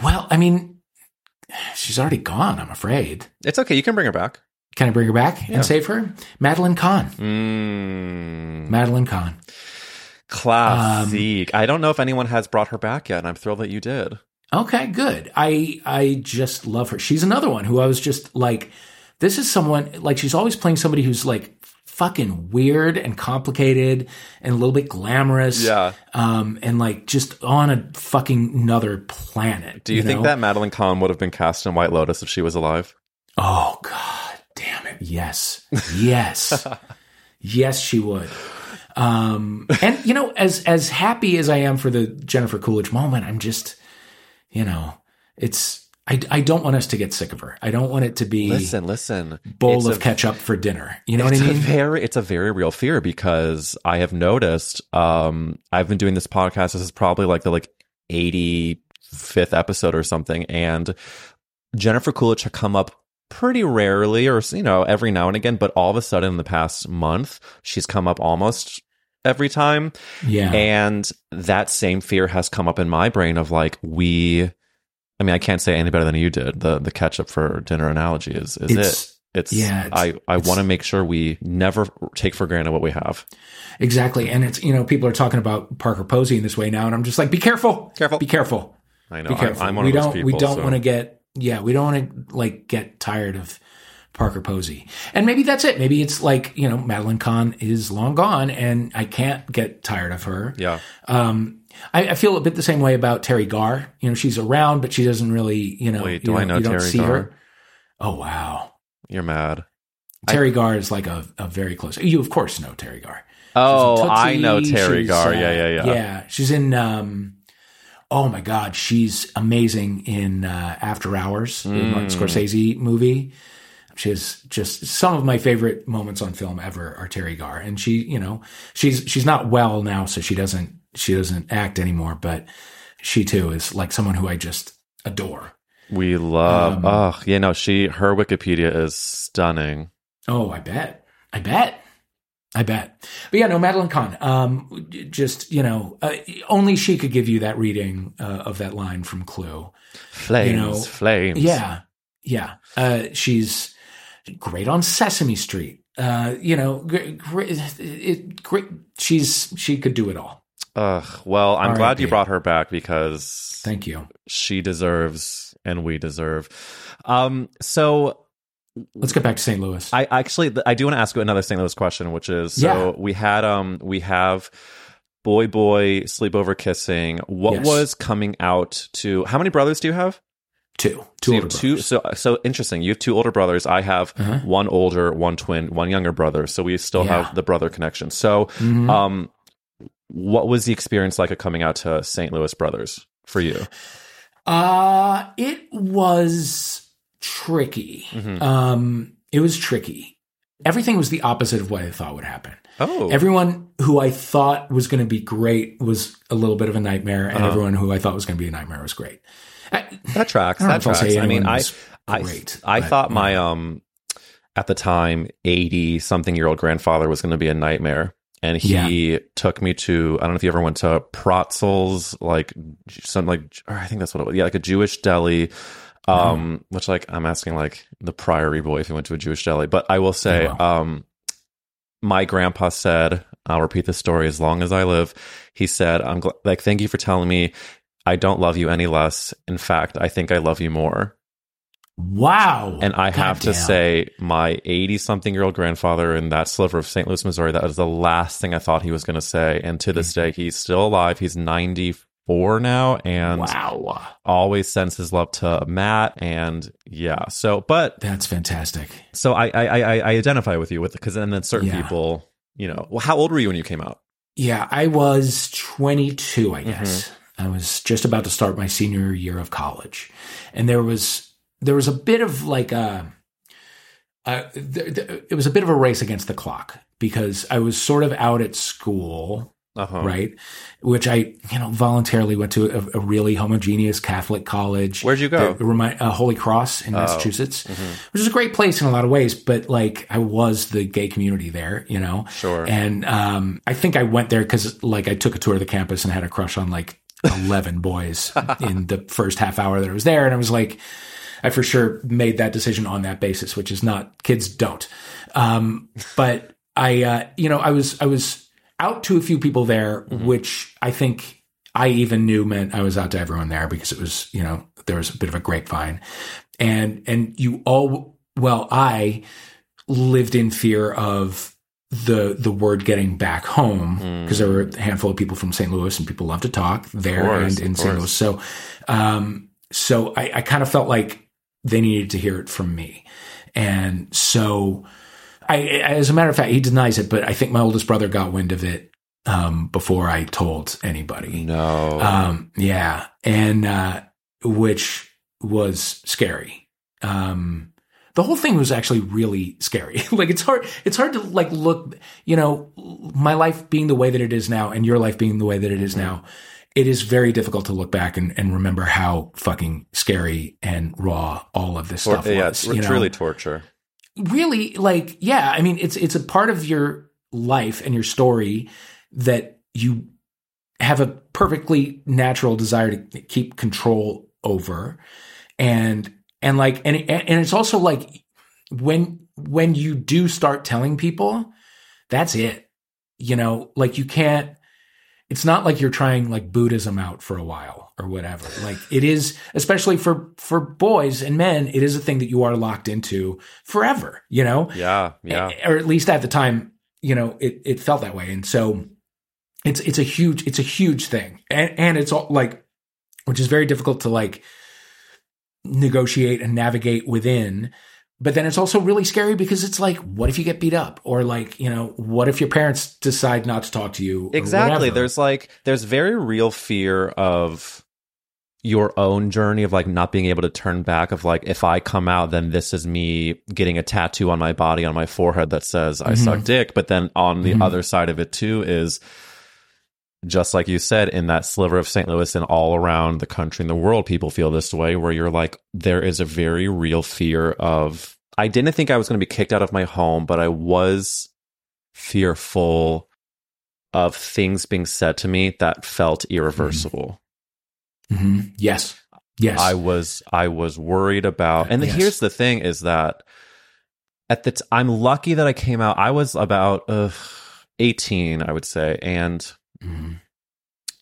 Speaker 2: Well, I mean, she's already gone. I'm afraid.
Speaker 1: It's okay. You can bring her back.
Speaker 2: Can I bring her back
Speaker 1: Yeah.
Speaker 2: and save her? Madeline Kahn.
Speaker 1: Mm,
Speaker 2: Madeline Kahn.
Speaker 1: classic. I don't know if anyone has brought her back yet, and I'm thrilled that you did.
Speaker 2: Okay, good. I I just love her. She's another one who I was just like, this is someone like she's always playing somebody who's like fucking weird and complicated and a little bit glamorous.
Speaker 1: Yeah.
Speaker 2: Um, and like just on a fucking another planet.
Speaker 1: Do you, think
Speaker 2: know?
Speaker 1: that Madeline Kahn would have been cast in White Lotus if she was alive?
Speaker 2: Oh God! Yes, yes, yes, she would. Um, and you know, as as happy as I am for the Jennifer Coolidge moment, I'm just, you know, it's I I don't want us to get sick of her. I don't want it to be
Speaker 1: Listen, listen.
Speaker 2: bowl
Speaker 1: It's
Speaker 2: of
Speaker 1: a-
Speaker 2: ketchup for dinner. You know what I mean?
Speaker 1: very it's a very real fear because I have noticed um I've been doing this podcast this is probably like the like 85th episode or something and Jennifer Coolidge had come up pretty rarely or you know every now and again but all of a sudden in the past month she's come up almost every time
Speaker 2: yeah.
Speaker 1: and that same fear has come up in my brain of like we I mean I can't say any better than you did the the ketchup for dinner analogy is is
Speaker 2: It's-
Speaker 1: it it's
Speaker 2: yeah, it's-
Speaker 1: I I want to make sure we never take for granted what we have.
Speaker 2: Exactly. And it's, you know, people are talking about Parker Posey in this way now. And I'm just like, be careful.
Speaker 1: Careful.
Speaker 2: Be careful.
Speaker 1: I know
Speaker 2: Be
Speaker 1: I'm,
Speaker 2: careful.
Speaker 1: I'm one
Speaker 2: we
Speaker 1: of those
Speaker 2: don't,
Speaker 1: people.
Speaker 2: we don't
Speaker 1: so-
Speaker 2: want to get, yeah, we don't want to like get tired of Parker Posey. And maybe that's it. Maybe it's like, you know, Madeline Kahn is long gone and I can't get tired of her.
Speaker 1: Yeah.
Speaker 2: Um, I, I feel a bit the same way about Teri Garr. You know, she's around, but she doesn't really, you know,
Speaker 1: Wait,
Speaker 2: you
Speaker 1: do I
Speaker 2: don't-
Speaker 1: know
Speaker 2: you don't
Speaker 1: Teri
Speaker 2: see
Speaker 1: Garr?
Speaker 2: her. Oh, wow.
Speaker 1: You're mad.
Speaker 2: Teri Garr is like a, a very close. You of course know Teri Garr.
Speaker 1: Oh, I know
Speaker 2: Teri
Speaker 1: Garr.
Speaker 2: uh,
Speaker 1: yeah, yeah, yeah.
Speaker 2: Yeah, she's in. Um, oh my God, she's amazing in uh, After Hours, the
Speaker 1: Mm.
Speaker 2: Martin Scorsese movie. She has just some of my favorite moments on film ever are Teri Garr, and she, you know, she's she's not well now, so she doesn't she doesn't act anymore, but she too is like someone who I just adore.
Speaker 1: We love.
Speaker 2: Um,
Speaker 1: oh, yeah, no, she her Wikipedia is stunning.
Speaker 2: Oh, I bet. I bet. I bet. But yeah, no, Madeline Kahn. Um, just you know, uh, only she could give you that reading uh, of that line from Clue.
Speaker 1: Flames,
Speaker 2: You know,
Speaker 1: flames.
Speaker 2: Yeah, yeah. Uh, she's great on Sesame Street. Uh, you know, great. She's she could do it all.
Speaker 1: Ugh. Well, I'm glad you brought her back because
Speaker 2: Thank you.
Speaker 1: she deserves and we deserve. Um. So
Speaker 2: Let's get back to St. Louis.
Speaker 1: I actually I do want to ask you another St. Louis question, which is so
Speaker 2: Yeah.
Speaker 1: we had um we have boy boy sleepover kissing. What
Speaker 2: Yes.
Speaker 1: was coming out to? How many brothers do you have?
Speaker 2: two,
Speaker 1: So
Speaker 2: two,
Speaker 1: you
Speaker 2: older
Speaker 1: two.
Speaker 2: brothers.
Speaker 1: So so interesting. You have two older brothers. I have
Speaker 2: Uh-huh.
Speaker 1: one older, one twin, one younger brother. So we still
Speaker 2: Yeah.
Speaker 1: have the brother connection. So
Speaker 2: Mhm.
Speaker 1: um, what was the experience like of coming out to St. Louis brothers for you?
Speaker 2: Uh, it was tricky.
Speaker 1: Mhm.
Speaker 2: Um, it was tricky. Everything was the opposite of what I thought would happen.
Speaker 1: Oh,
Speaker 2: Everyone who I thought was going to be great was a little bit of a nightmare, and
Speaker 1: Uh-huh.
Speaker 2: everyone who I thought was going to be a nightmare was great. I,
Speaker 1: that tracks.
Speaker 2: I
Speaker 1: That tracks. I mean, I I
Speaker 2: great,
Speaker 1: I
Speaker 2: but,
Speaker 1: thought my um at the time 80 something year old grandfather was going to be a nightmare and he took me to I don't know if you ever went to Protzel's like some like or I think that's what it was yeah like a Jewish deli um which like I'm asking like the Priory boy if he went to a Jewish deli but I will say
Speaker 2: Oh, wow.
Speaker 1: um my grandpa said I'll repeat the story as long as I live he said I'm gl- like thank you for telling me I don't love you any less in fact I think I love you more
Speaker 2: wow.
Speaker 1: and I have to say, my 80 something year old grandfather in that sliver of St. Louis, Missouri, that was the last thing I thought he was going to say. And to this day, he's still alive. He's 94 now and
Speaker 2: wow,
Speaker 1: always sends his love to Matt. And yeah, so, but
Speaker 2: that's fantastic.
Speaker 1: so I, I, I, I identify with you with because then, then certain
Speaker 2: Yeah.
Speaker 1: people, you know, well, how old were you when you came out?
Speaker 2: Yeah, I was 22,
Speaker 1: Mm-hmm.
Speaker 2: I guess. I was just about to start my senior year of college. And there was there was a bit of like a uh, th- th- it was a bit of a race against the clock because I was sort of out at school,
Speaker 1: Uh-huh.
Speaker 2: right? Which I, you know, voluntarily went to a, a really homogeneous Catholic college.
Speaker 1: Where'd you go?
Speaker 2: remind, uh, Holy Cross in
Speaker 1: Oh.
Speaker 2: Massachusetts,
Speaker 1: Mhm.
Speaker 2: which is a great place in a lot of ways. But like, I was the gay community there, you know.
Speaker 1: Sure.
Speaker 2: And um, I think I went there because like I took a tour of the campus and had a crush on like eleven boys in the first half hour that I was there, and I was like, I for sure made that decision on that basis, which is not kids don't. Um, but I, uh, you know, I was I was out to a few people there, which I think I even knew meant I was out to everyone there because it was you know there was a bit of a grapevine, and and you all well I lived in fear of the the word getting back home because there were a handful of people from St. Louis and people love to talk there
Speaker 1: course,
Speaker 2: and in St. Louis. So, um, so I, I kind of felt like they needed to hear it from me, and so I, as a matter of fact, he denies it, but I think my oldest brother got wind of it um, before I told anybody.
Speaker 1: no.
Speaker 2: Um, yeah, and uh, which was scary. Um, the whole thing was actually really scary. like it's hard, it's hard to like look, you know, my life being the way that it is now, and your life being the way that it is now. It is very difficult to look back and, and remember how fucking scary and raw all of this
Speaker 1: Tor-
Speaker 2: stuff
Speaker 1: yeah,
Speaker 2: was.
Speaker 1: it's
Speaker 2: you know?
Speaker 1: truly torture.
Speaker 2: Really like yeah i mean it's it's a part of your life and your story that you have a perfectly natural desire to keep control over. And and like and and it's also like when when you do start telling people that's it. You know like you can't it's not like you're trying like buddhism out for a while or whatever. Like it is especially for for boys and men it is a thing that you are locked into forever you know?
Speaker 1: Yeah, yeah.
Speaker 2: or at least at the time you know it it felt that way. And so it's it's a huge it's a huge thing. And and it's all like which is very difficult to like negotiate and navigate within but then it's also really scary because it's like what if you get beat up or like you know what if your parents decide not to talk to you
Speaker 1: Exactly. There's like there's very real fear of your own journey of like not being able to turn back of like if I come out then this is me getting a tattoo on my body on my forehead that says I
Speaker 2: Mhm.
Speaker 1: suck dick but then on the
Speaker 2: Mhm.
Speaker 1: other side of it too is just like you said, in that sliver of St. Louis and all around the country and the world, people feel this way where you're like, there is a very real fear of, I didn't think I was going to be kicked out of my home, but I was fearful of things being said to me that felt irreversible.
Speaker 2: hmm Yes. Yes.
Speaker 1: I was I was worried about and
Speaker 2: Yes.
Speaker 1: here's the thing is that at the t- I'm lucky that I came out I was about uh, 18 I would say and
Speaker 2: Mhm.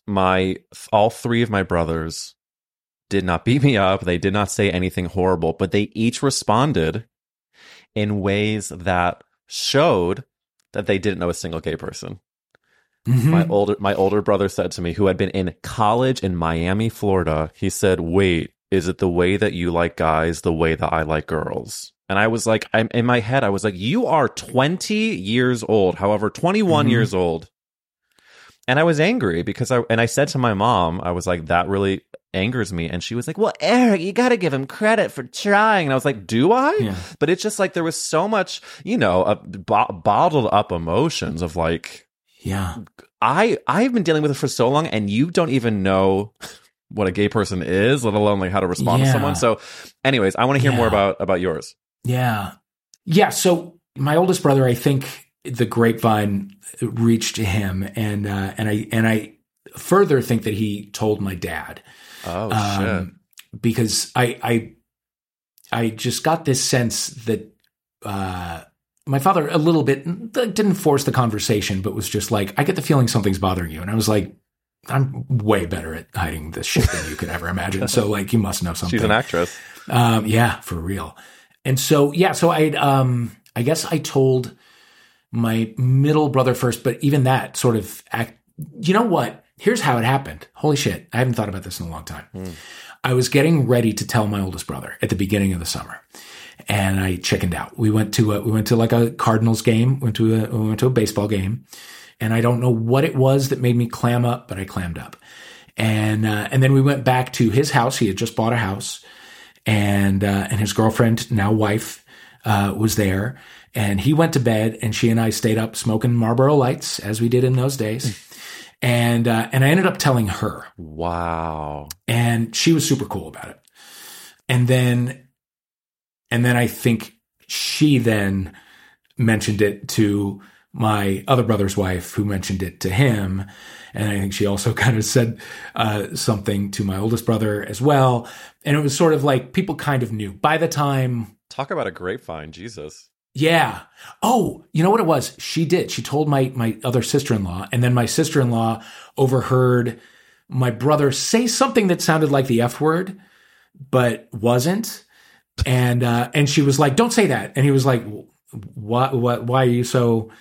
Speaker 1: my all three of my brothers did not beat me up they did not say anything horrible but they each responded in ways that showed that they didn't know a single gay person
Speaker 2: Mhm.
Speaker 1: my older my older brother said to me who had been in college in Miami, Florida. He said, "Wait, is it the way that you like guys the way that I like girls?" And I was like, I'm in my head I was like, "You are 20 years old, however 21
Speaker 2: Mhm.
Speaker 1: years old." And I was angry because I and I said to my mom, I was like, "That really angers me." And she was like, "Well, Eric, you got to give him credit for trying." And I was like, "Do I?"
Speaker 2: Yeah.
Speaker 1: But it's just like there was so much, you know, uh, bo- bottled up emotions of like
Speaker 2: Yeah.
Speaker 1: I I've been dealing with it for so long, and you don't even know what a gay person is, let alone like how to respond to someone. So, anyways, I want to hear more about about yours.
Speaker 2: Yeah. Yeah. So my oldest brother, I think the grapevine reached him and, uh, and I, and I further think that he told my dad.
Speaker 1: Oh
Speaker 2: Um, because I, I, I just got this sense that, uh, my father a little bit didn't force the conversation, but was just like, I get the feeling something's bothering you. And I was like, I'm way better at hiding this shit than you could ever imagine. So like, you must know something.
Speaker 1: she's an actress.
Speaker 2: Um, yeah, for real. And so, yeah, so I, um, I guess I told my middle brother first, but even that sort of act, you know what? Here's how it happened. Holy shit. I haven't thought about this in a long time. I was getting ready to tell my oldest brother at the beginning of the summer and I chickened out. We went to a, we went to like a Cardinals game, went to a, we went to a baseball game and I don't know what it was that made me clam up, but I clammed up. And, uh, and then we went back to his house. He had just bought a house and uh, and his girlfriend, now wife, uh, was there. And he went to bed, and she and I stayed up smoking Marlboro Lights as we did in those days. and uh, and I ended up telling her,
Speaker 1: Wow.
Speaker 2: and she was super cool about it. And then, and then I think she then mentioned it to my other brother's wife, who mentioned it to him. And I think she also kind of said uh, something to my oldest brother as well. And it was sort of like people kind of knew by the time
Speaker 1: Talk about a grapevine, Jesus.
Speaker 2: Yeah. Oh, you know what it was? She did. She told my my other sister-in-law, and then my sister-in-law overheard my brother say something that sounded like the F word, but wasn't. And uh and she was like, "Don't say that." And he was like, "What what why are you so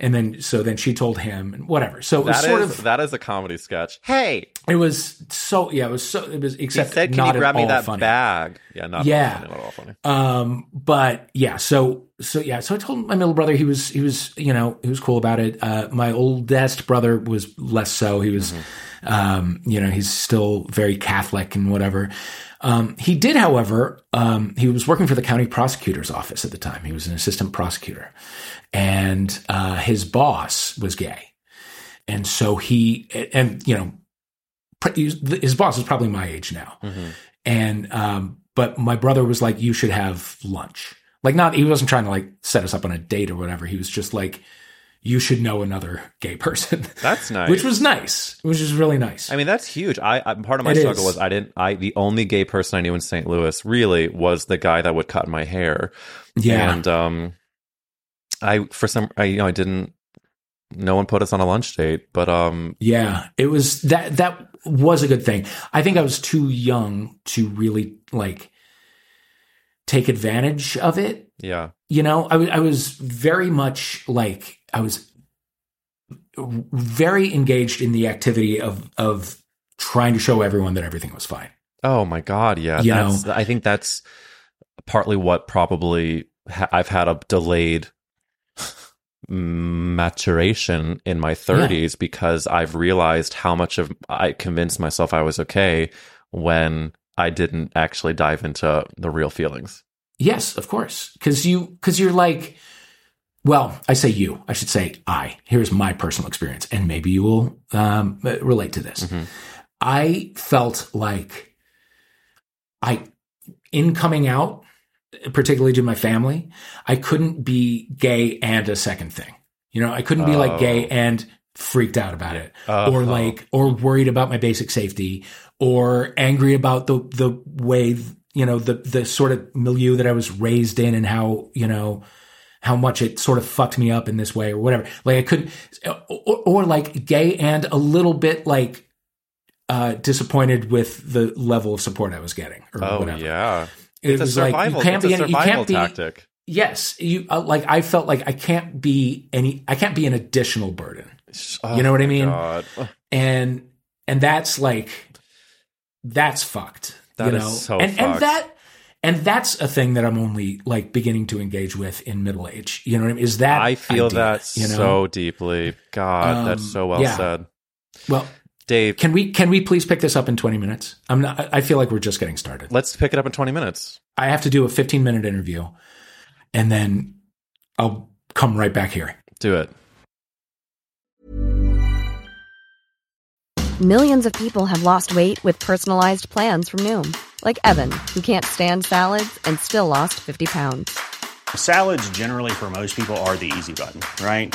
Speaker 2: and then so then she told him and whatever. So it was
Speaker 1: That
Speaker 2: sort
Speaker 1: is
Speaker 2: of
Speaker 1: that is a comedy sketch. Hey,
Speaker 2: it was so yeah, it was so it was
Speaker 1: he
Speaker 2: except
Speaker 1: said, "Can
Speaker 2: not
Speaker 1: you grab me that
Speaker 2: funny.
Speaker 1: bag?" Yeah, not
Speaker 2: Yeah.
Speaker 1: funny, not all funny.
Speaker 2: Um, but yeah, so so yeah, so I told my middle brother he was he was you know he was cool about it. Uh, my oldest brother was less so. He was, um, you know, he's still very Catholic and whatever. Um, he did, however, um, he was working for the county prosecutor's office at the time. He was an assistant prosecutor, and uh, his boss was gay, and so he and you know his boss is probably my age now.
Speaker 1: Mhm.
Speaker 2: And, um, but my brother was like, you should have lunch. Like, not, he wasn't trying to like set us up on a date or whatever. He was just like, you should know another gay person,
Speaker 1: That's nice.
Speaker 2: which was nice, which was really nice.
Speaker 1: I mean, that's huge. I, I part of my
Speaker 2: It
Speaker 1: struggle
Speaker 2: is.
Speaker 1: was I didn't. I the only gay person I knew in St. Louis really was the guy that would cut my hair.
Speaker 2: yeah.
Speaker 1: and um, I for some I you know I didn't. No one put us on a lunch date, but um,
Speaker 2: yeah. It was that, that was a good thing. I think I was too young to really like take advantage of it.
Speaker 1: yeah,
Speaker 2: you know I wa- I was very much like i was very engaged in the activity of of trying to show everyone that everything was fine
Speaker 1: Oh my god, yeah.
Speaker 2: You
Speaker 1: that's, I think that's partly what probably ha- I've had a delayed maturation in my 30s because I've realized how much of I convinced myself I was okay when I didn't actually dive into the real feelings.
Speaker 2: yes of course because you because you're like well, I say you. I should say I. Here's my personal experience, and maybe you will um, relate to this.
Speaker 1: Mm-hmm.
Speaker 2: I felt like I, in coming out, particularly to my family, I couldn't be gay and a second thing. You know, I couldn't be like gay
Speaker 1: Oh.
Speaker 2: and freaked out about it,
Speaker 1: Oh.
Speaker 2: or like, or worried about my basic safety, or angry about the the way you know the the sort of milieu that I was raised in and how you know how much it sort of fucked me up in this way or whatever. Like I couldn't, or, or like gay and a little bit like uh, disappointed with the level of support I was getting or
Speaker 1: Oh
Speaker 2: whatever.
Speaker 1: yeah,
Speaker 2: It
Speaker 1: it's a
Speaker 2: was like you can't
Speaker 1: it's
Speaker 2: be
Speaker 1: a
Speaker 2: any, you can't be yes you uh, like I felt like I can't be any I can't be an additional burden
Speaker 1: Oh,
Speaker 2: You know what I mean?
Speaker 1: God.
Speaker 2: and and that's like that's fucked
Speaker 1: That
Speaker 2: you
Speaker 1: is
Speaker 2: know
Speaker 1: so
Speaker 2: and and that and that's a thing that I'm only like beginning to engage with in middle age you know what I mean is that
Speaker 1: I feel
Speaker 2: idea,
Speaker 1: that
Speaker 2: you know
Speaker 1: so deeply. God, that's
Speaker 2: Um,
Speaker 1: so well
Speaker 2: yeah.
Speaker 1: said,
Speaker 2: well
Speaker 1: Dave.
Speaker 2: can we can we please pick this up in 20 minutes I'm not I feel like we're just getting started
Speaker 1: Let's pick it up in twenty minutes.
Speaker 2: I have to do a 15 minute interview and then I'll come right back here
Speaker 1: Do it.
Speaker 3: Millions of people have lost weight with personalized plans from Noom, like Evan, who can't stand salads and still lost 50 pounds.
Speaker 4: Salads, generally, for most people, are the easy button, right?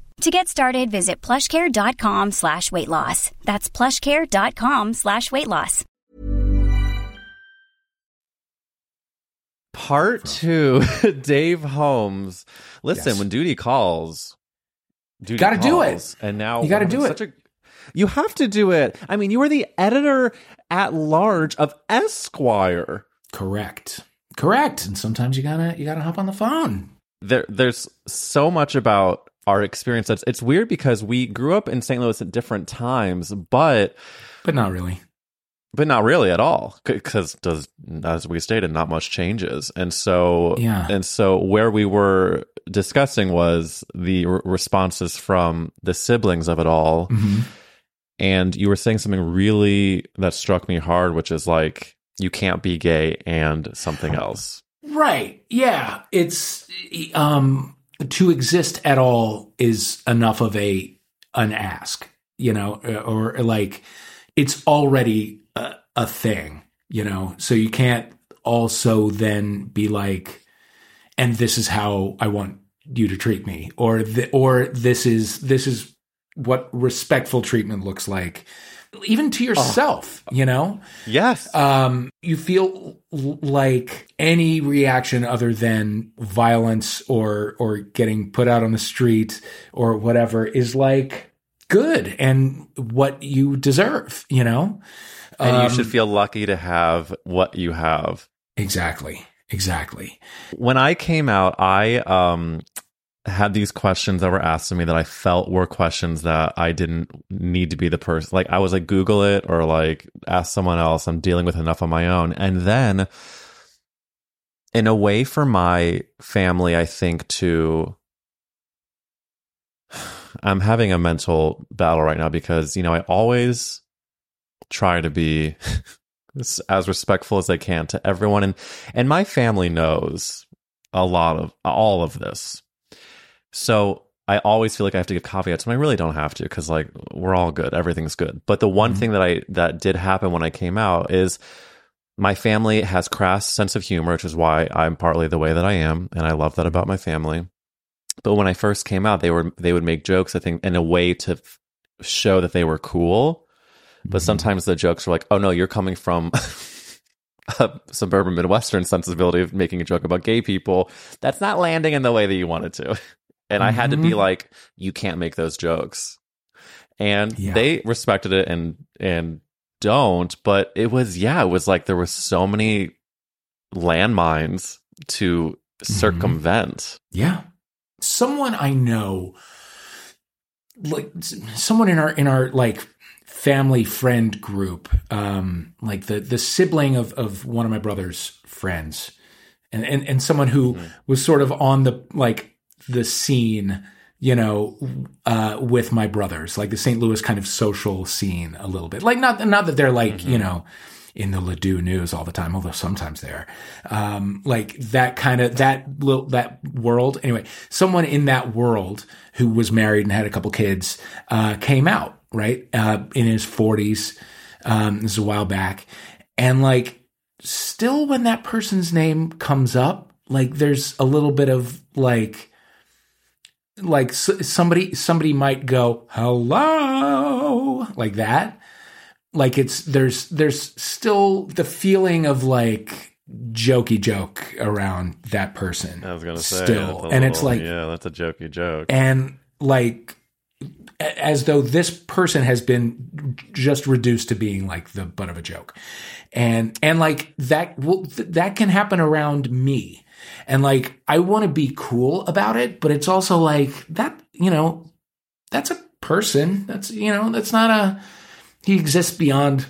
Speaker 5: To get started, visit plushcare.com slash weight loss. That's plushcare.com slash weight loss.
Speaker 1: Part two, Dave Holmes. Listen,
Speaker 2: Yes.
Speaker 1: when duty calls, duty
Speaker 2: Gotta do it.
Speaker 1: And now
Speaker 2: You gotta do
Speaker 1: having
Speaker 2: it.
Speaker 1: A, you have to do it. I mean, you were the editor at large of Esquire.
Speaker 2: correct correct and sometimes you gotta you gotta hop on the phone
Speaker 1: There, there's so much about our experience. That's it's weird because we grew up in St. Louis at different times, but
Speaker 2: but not really
Speaker 1: but not really at all because does as we stated not much changes and so
Speaker 2: Yeah.
Speaker 1: and so where we were discussing was the r- responses from the siblings of it all
Speaker 2: Mhm.
Speaker 1: and you were saying something really that struck me hard which is like you can't be gay and something else
Speaker 2: Right. Yeah. It's um to exist at all is enough of a an ask, you know, uh, or, or like it's already a, a thing, you know. So you can't also then be like and this is how I want you to treat me or th- or this is this is what respectful treatment looks like. Even to yourself, you know?
Speaker 1: Yes.
Speaker 2: Um, you feel l- like any reaction other than violence or or getting put out on the street or whatever is like good and what you deserve, you know?
Speaker 1: and
Speaker 2: Um,
Speaker 1: you should feel lucky to have what you have.
Speaker 2: Exactly. Exactly.
Speaker 1: When I came out, I um had these questions that were asked of me that I felt were questions that I didn't need to be the person. Like I was like Google it or like ask someone else. I'm dealing with enough on my own. And then in a way for my family, I think to I'm having a mental battle right now because, you know, I always try to be as respectful as I can to everyone and and my family knows a lot of all of this. So I always feel like I have to give caveats and I really don't have to because like we're all good, everything's good. But the one mm-hmm. thing that I that did happen when I came out is my family has crass sense of humor, which is why I'm partly the way that I am, and I love that about my family. But when I first came out, they were they would make jokes, I think, in a way to f- show that they were cool. But mm-hmm. sometimes the jokes were like, "Oh no, you're coming from a suburban Midwestern sensibility of making a joke about gay people. That's not landing in the way that you wanted to." And I had to be
Speaker 2: Mhm.
Speaker 1: like, "You can't make those jokes." And
Speaker 2: Yeah.
Speaker 1: they respected it and and don't. But it was yeah, it was like there were so many landmines to circumvent.
Speaker 2: Yeah. Someone I know like someone in our in our like family friend group um like the the sibling of of one of my brother's friends and and, and someone who was sort of on the like the scene you know uh with my brothers like the St. Louis kind of social scene a little bit like not not that they're like you know in the Ladue news all the time, although sometimes they are. Um, like that kind of that little that world. Anyway, someone in that world who was married and had a couple kids uh, came out right uh, in his forties. Um, this is a while back, and like still when that person's name comes up, like there's a little bit of like like somebody somebody might go hello like that. Like it's there's there's still the feeling of like jokey joke around that person
Speaker 1: I was gonna say
Speaker 2: still. and it's like
Speaker 1: yeah, that's a jokey joke.
Speaker 2: and like as though this person has been just reduced to being like the butt of a joke. And and like that will th- that can happen around me and like i want to be cool about it but it's also like that you know that's a person. That's you know that's not a he exists beyond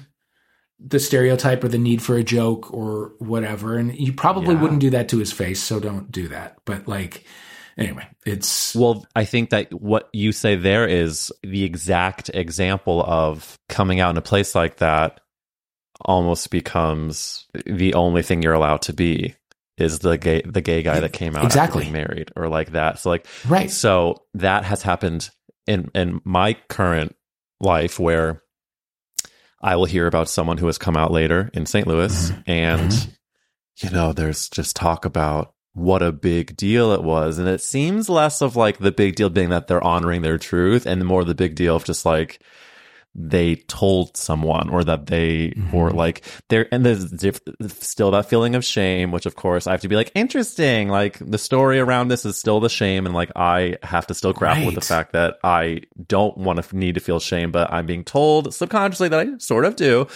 Speaker 2: the stereotype or the need for a joke or whatever. And you probably
Speaker 1: Yeah.
Speaker 2: wouldn't do that to his face so don't do that. But like anyway it's
Speaker 1: Well, I think that what you say there is the exact example of coming out in a place like that almost becomes the only thing you're allowed to be is the gay the gay guy that came out
Speaker 2: Exactly.
Speaker 1: married or like that. So like
Speaker 2: right
Speaker 1: so that has happened in in my current life where I will hear about someone who has come out later in St. Louis mm-hmm. and mm-hmm. you know there's just talk about what a big deal it was and it seems less of like the big deal being that they're honoring their truth and more the big deal of just like they told someone or that they mm-hmm. or like there and there's diff- still that feeling of shame which of course i have to be like interesting. Like the story around this is still the shame and like i have to still grapple with the fact that i don't want to need to feel shame but i'm being told subconsciously that i sort of do.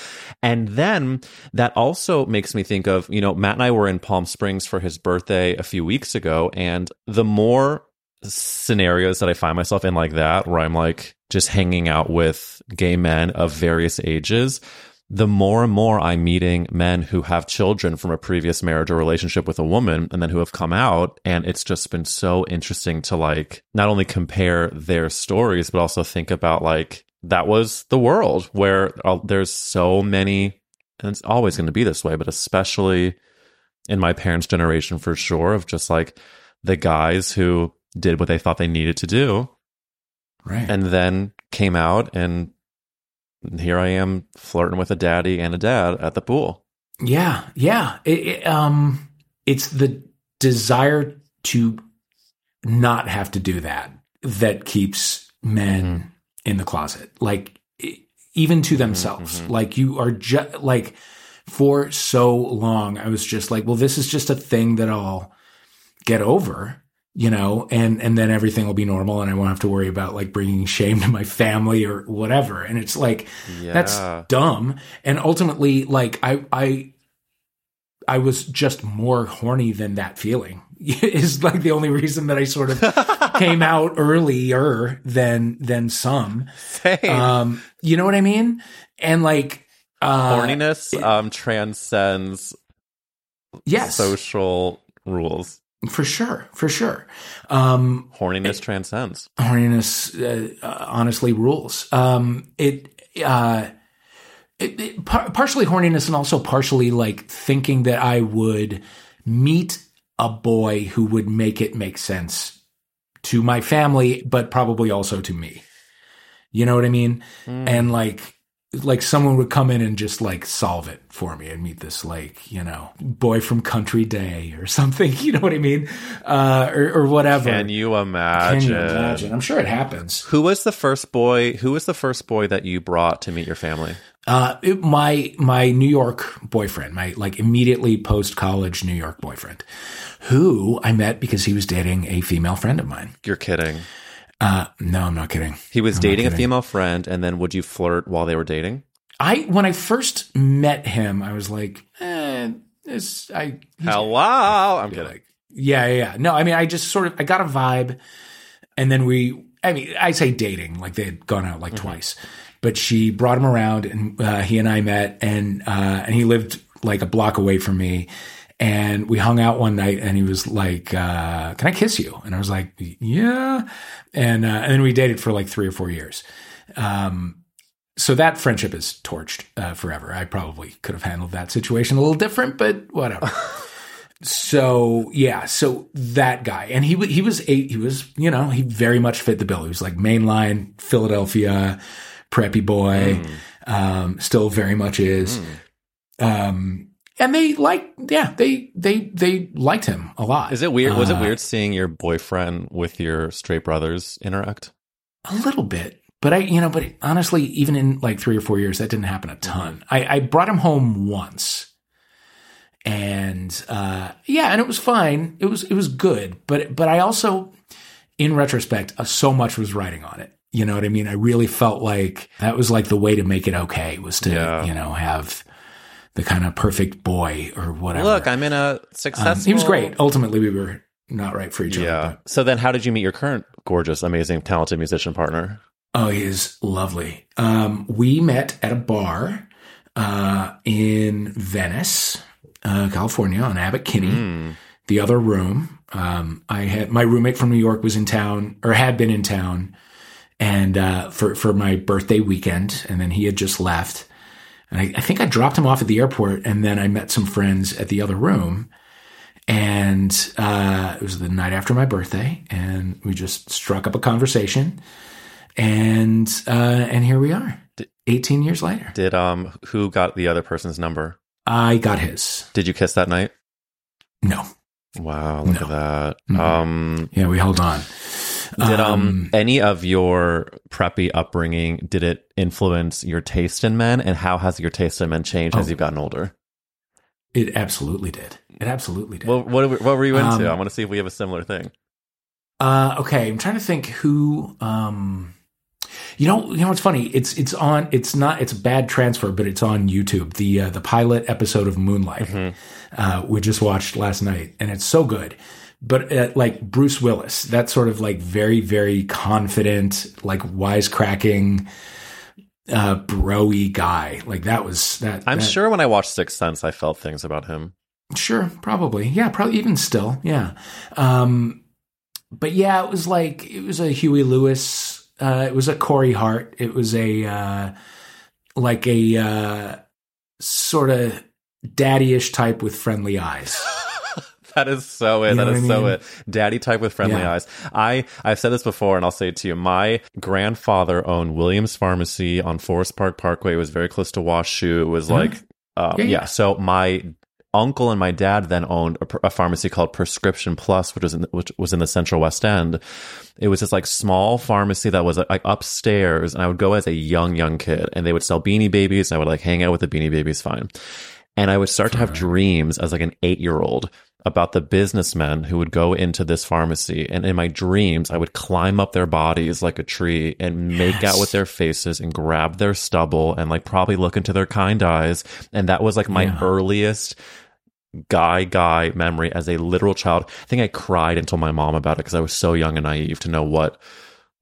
Speaker 1: And then that also makes me think of you know matt and i were in palm springs for his birthday a few weeks ago and the more scenarios that I find myself in like that, where I'm like just hanging out with gay men of various ages, the more and more I'm meeting men who have children from a previous marriage or relationship with a woman and then who have come out. And it's just been so interesting to like not only compare their stories, but also think about like that was the world where uh, there's so many, and it's always going to be this way, but especially in my parents' generation for sure, of just like the guys who did what they thought they needed to do
Speaker 2: right
Speaker 1: and then came out and here I am flirting with a daddy and a dad at the pool.
Speaker 2: Yeah, yeah. It, it, um, it's the desire to not have to do that that keeps men mm-hmm. in the closet. Like, even to mm-hmm, themselves. Mm-hmm. Like you are just like for so long, I was just like, well, this is just a thing that I'll get over, you know, and, and then everything will be normal and I won't have to worry about like bringing shame to my family or whatever. And it's like, that's dumb. And ultimately, like I, I, I was just more horny than that feeling is like the only reason that I sort of came out earlier than, than some.
Speaker 1: Same.
Speaker 2: Um, you know what I mean? And like, uh,
Speaker 1: Horniness um, transcends
Speaker 2: yes,
Speaker 1: social rules.
Speaker 2: For sure, for sure. Um,
Speaker 1: Horniness transcends.
Speaker 2: horniness uh, uh, honestly rules. Um, it, uh, it, it par- partially horniness and also partially like thinking that I would meet a boy who would make it make sense to my family, but probably also to me. You know what I mean? And like, like someone would come in and just like solve it for me and meet this like, you know, boy from country day or something. You know what I mean? Uh, or, or whatever.
Speaker 1: Can you
Speaker 2: Can
Speaker 1: imagine?
Speaker 2: you imagine? I'm sure it happens.
Speaker 1: Who was the first boy? Who was the first boy that you brought to meet your family?
Speaker 2: Uh, it- my my New York boyfriend, my like immediately post college New York boyfriend, who I met because he was dating a female friend of mine.
Speaker 1: You're kidding.
Speaker 2: Uh, no, I'm not kidding.
Speaker 1: He was
Speaker 2: I'm
Speaker 1: dating a female friend, and then would you flirt while they were dating?
Speaker 2: I when I first met him, I was like, eh, this I
Speaker 1: Hello, I'm kidding.
Speaker 2: like- yeah, yeah, yeah. No, I mean, I just sort of I got a vibe, and then we. I mean, I say dating like they had gone out like twice, but she brought him around, and uh, he and I met, and uh, and he lived like a block away from me, and we hung out one night, and he was like, uh, "Can I kiss you?" And I was like, "Yeah," and uh, and then we dated for like three or four years. Um, so that friendship is torched uh, forever. I probably could have handled that situation a little different, but whatever. so yeah, so that guy, and he he was eight. He was you know he very much fit the bill. He was like mainline Philadelphia preppy boy, um, still very much is. Um, and they like yeah they they they liked him a lot.
Speaker 1: Is it weird? Was it
Speaker 2: Uh,
Speaker 1: weird seeing your boyfriend with your straight brothers interact?
Speaker 2: A little bit. But I, you know, but honestly, even in like three or four years, that didn't happen a ton. I, I brought him home once. And, uh, yeah, and it was fine. It was, it was good. But, but I also, in retrospect, uh, so much was riding on it. You know what I mean? I really felt like that was like the way to make it okay was to,
Speaker 1: Yeah.
Speaker 2: you know, have the kind of perfect boy or whatever.
Speaker 1: Look, I'm in a
Speaker 2: Um, he was great. Ultimately, we were not right for each other.
Speaker 1: Yeah.
Speaker 2: but-
Speaker 1: So then, how did you meet your current gorgeous, amazing, talented musician partner?
Speaker 2: Oh, he is lovely. Um, we met at a bar uh, in Venice, uh, California, on Abbot Kinney, the other room. Um, I had my roommate from New York was in town or had been in town, and uh, for for my birthday weekend, and then he had just left. And I, I think I dropped him off at the airport, and then I met some friends at the other room. And uh, it was the night after my birthday, and we just struck up a conversation and uh, and here we are, eighteen years later.
Speaker 1: Did um who got the other person's number?
Speaker 2: I got his.
Speaker 1: Did you kiss that night?
Speaker 2: No,
Speaker 1: Wow, look
Speaker 2: No.
Speaker 1: at that.
Speaker 2: Mhm.
Speaker 1: Um,
Speaker 2: yeah, we held on.
Speaker 1: Did um any of your preppy upbringing did it influence your taste in men, and how has your taste in men changed as
Speaker 2: Oh.
Speaker 1: you've gotten older?
Speaker 2: it absolutely did. It absolutely did.
Speaker 1: What what, what were you into?
Speaker 2: Um,
Speaker 1: I want to see if we have a similar thing.
Speaker 2: Uh, okay, I'm trying to think who. Um, you know, you know what's funny? It's it's on. It's not. It's a bad transfer, but it's on YouTube. The uh, the pilot episode of Moonlight, uh, we just watched last night, and it's so good. But uh, like Bruce Willis, that sort of like very very confident, like wisecracking, uh, broy guy. Like that was that.
Speaker 1: I'm
Speaker 2: that-
Speaker 1: sure when I watched Sixth Sense, I felt things about him.
Speaker 2: Sure, probably. Yeah, probably even still. Yeah. Um, but yeah, it was like it was a Huey Lewis. Uh, it was a Corey Hart. It was a uh, like a uh, sort of daddy-ish type with friendly eyes.
Speaker 1: That is so it.
Speaker 2: You
Speaker 1: That is so
Speaker 2: mean?
Speaker 1: it. Daddy type with friendly
Speaker 2: Yeah.
Speaker 1: eyes. I I've said this before, and I'll say it to you. My grandfather owned Williams Pharmacy on Forest Park Parkway. It was very close to Wash U. It was like, um,
Speaker 2: Yeah,
Speaker 1: yeah,
Speaker 2: yeah.
Speaker 1: So my uncle and my dad then owned a, a pharmacy called Prescription Plus, which was in, which was in the Central West End. It was this like small pharmacy that was like upstairs, and I would go as a young young kid, and they would sell Beanie Babies. And I would like hang out with the Beanie Babies, fine. And I would start to have dreams as like an eight year old about the businessmen who would go into this pharmacy. And in my dreams, I would climb up their bodies like a tree and make out with their faces and grab their stubble and like probably look into their kind eyes. And that was like my
Speaker 2: Yeah.
Speaker 1: earliest guy guy memory as a literal child. I think I cried and told my mom about it because I was so young and naive to know what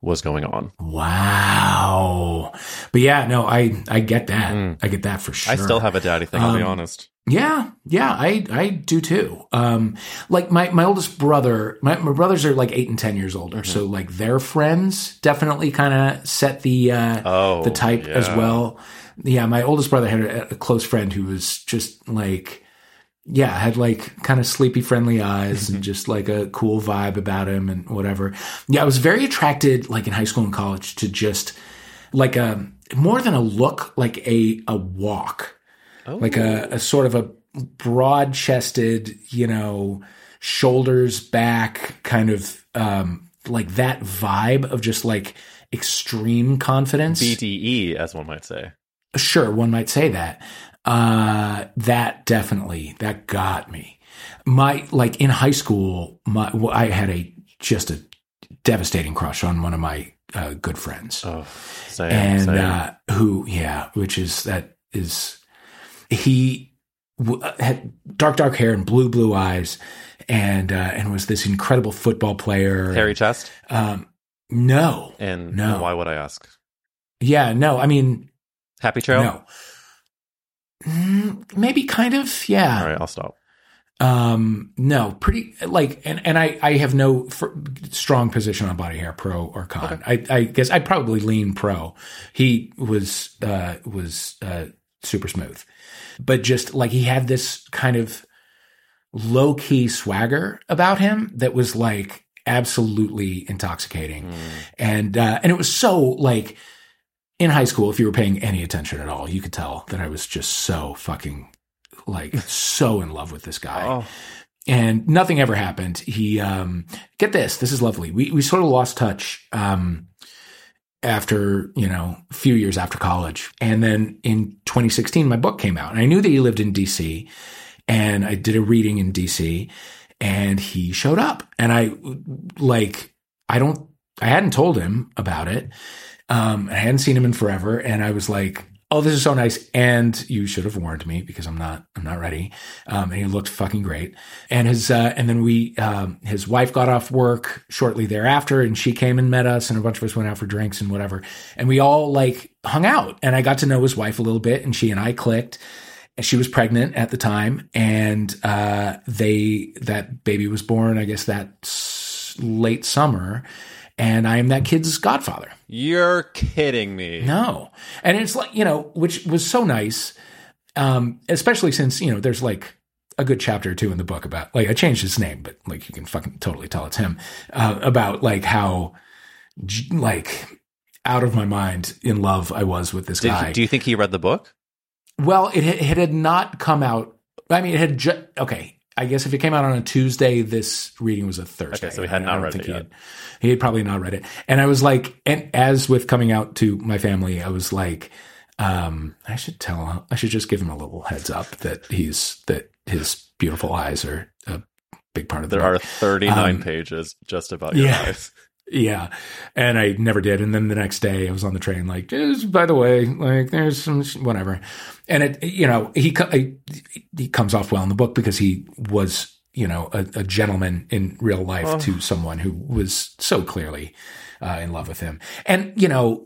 Speaker 1: was going on.
Speaker 2: Wow. But yeah, no, I I get that. I get that for sure.
Speaker 1: Mm. I still have a daddy thing, I'll be
Speaker 2: Um,
Speaker 1: honest.
Speaker 2: Yeah, yeah, I I do too. Um, like my my oldest brother, my, my brothers are like eight and ten years older,
Speaker 1: Mm-hmm.
Speaker 2: so like their friends definitely kind of set the uh,
Speaker 1: Oh,
Speaker 2: the type as well. Yeah, my oldest brother had a, a close friend who was just like, yeah, had like kind of sleepy, friendly eyes
Speaker 1: Mm-hmm.
Speaker 2: and just like a cool vibe about him and whatever. Yeah, I was very attracted, like in high school and college, to just like a more than a look, like a a walk like a, a sort of a broad chested, you know, shoulders back kind of um like that vibe of just like extreme confidence.
Speaker 1: BDE, as one might say.
Speaker 2: Sure, one might say that. Uh that definitely that got me. My like in high school, my well, I had a just a devastating crush on one of my uh, good friends
Speaker 1: Oh, same,
Speaker 2: and
Speaker 1: same.
Speaker 2: uh, who, yeah, which is that is he w- uh, had dark, dark hair and blue, blue eyes, and uh, and was this incredible football player.
Speaker 1: Hairy chest.
Speaker 2: Um, no,
Speaker 1: And
Speaker 2: No.
Speaker 1: why would I ask?
Speaker 2: yeah, no. I mean,
Speaker 1: Happy Trail?
Speaker 2: no. Mm, maybe kind of, yeah.
Speaker 1: All right, I'll stop.
Speaker 2: Um, no, pretty like, and, and I, I have no fr- strong position on body hair, pro or con. I, I guess I'd probably lean pro. He was, uh, was, uh, super smooth, but just like he had this kind of low key swagger about him that was like absolutely intoxicating. And, uh, and it was so like in high school, if you were paying any attention at all, you could tell that I was just so fucking like so in love with this guy
Speaker 1: Oh,
Speaker 2: and nothing ever happened. He, um, get this, this is lovely. We, we sort of lost touch, um, after, you know, a few years after college. And then in 2016, my book came out and I knew that he lived in DC and I did a reading in DC and he showed up and I like, I don't, I hadn't told him about it. Um, I hadn't seen him in forever. And I was like, Oh, this is so nice. And you should have warned me because I'm not, I'm not ready. Um, and he looked fucking great. And his, uh, and then we, um, his wife got off work shortly thereafter and she came and met us and a bunch of us went out for drinks and whatever. And we all like hung out and I got to know his wife a little bit and she and I clicked. And she was pregnant at the time and, uh, they, that baby was born, I guess that late summer. And I am that kid's godfather.
Speaker 1: you're kidding me.
Speaker 2: No. And it's like, you know, which was so nice. Um, especially since, you know, there's like a good chapter or two in the book about like I changed his name, but like you can fucking totally tell it's him. Uh, about like how like out of my mind in love I was with this
Speaker 1: Did
Speaker 2: guy.
Speaker 1: he, do you think he read the book?
Speaker 2: Well, it, it had not come out. I mean, it had just okay. I guess if it came out on a Tuesday, this reading was a Thursday.
Speaker 1: Okay, so he had not read it
Speaker 2: he
Speaker 1: yet.
Speaker 2: Had, he had probably not read it, and I was like, and as with coming out to my family, I was like, um, I should tell him. I should just give him a little heads up that he's that his beautiful eyes are a big part of the
Speaker 1: There are 39
Speaker 2: Um,
Speaker 1: pages just about your
Speaker 2: yeah.
Speaker 1: eyes.
Speaker 2: Yeah. And I never did. And then the next day I was on the train, like, by the way, like, there's some sh- whatever. And it, you know, he, I, he comes off well in the book because he was, you know, a, a gentleman in real life to someone who was so clearly uh, in love with him. And, you know,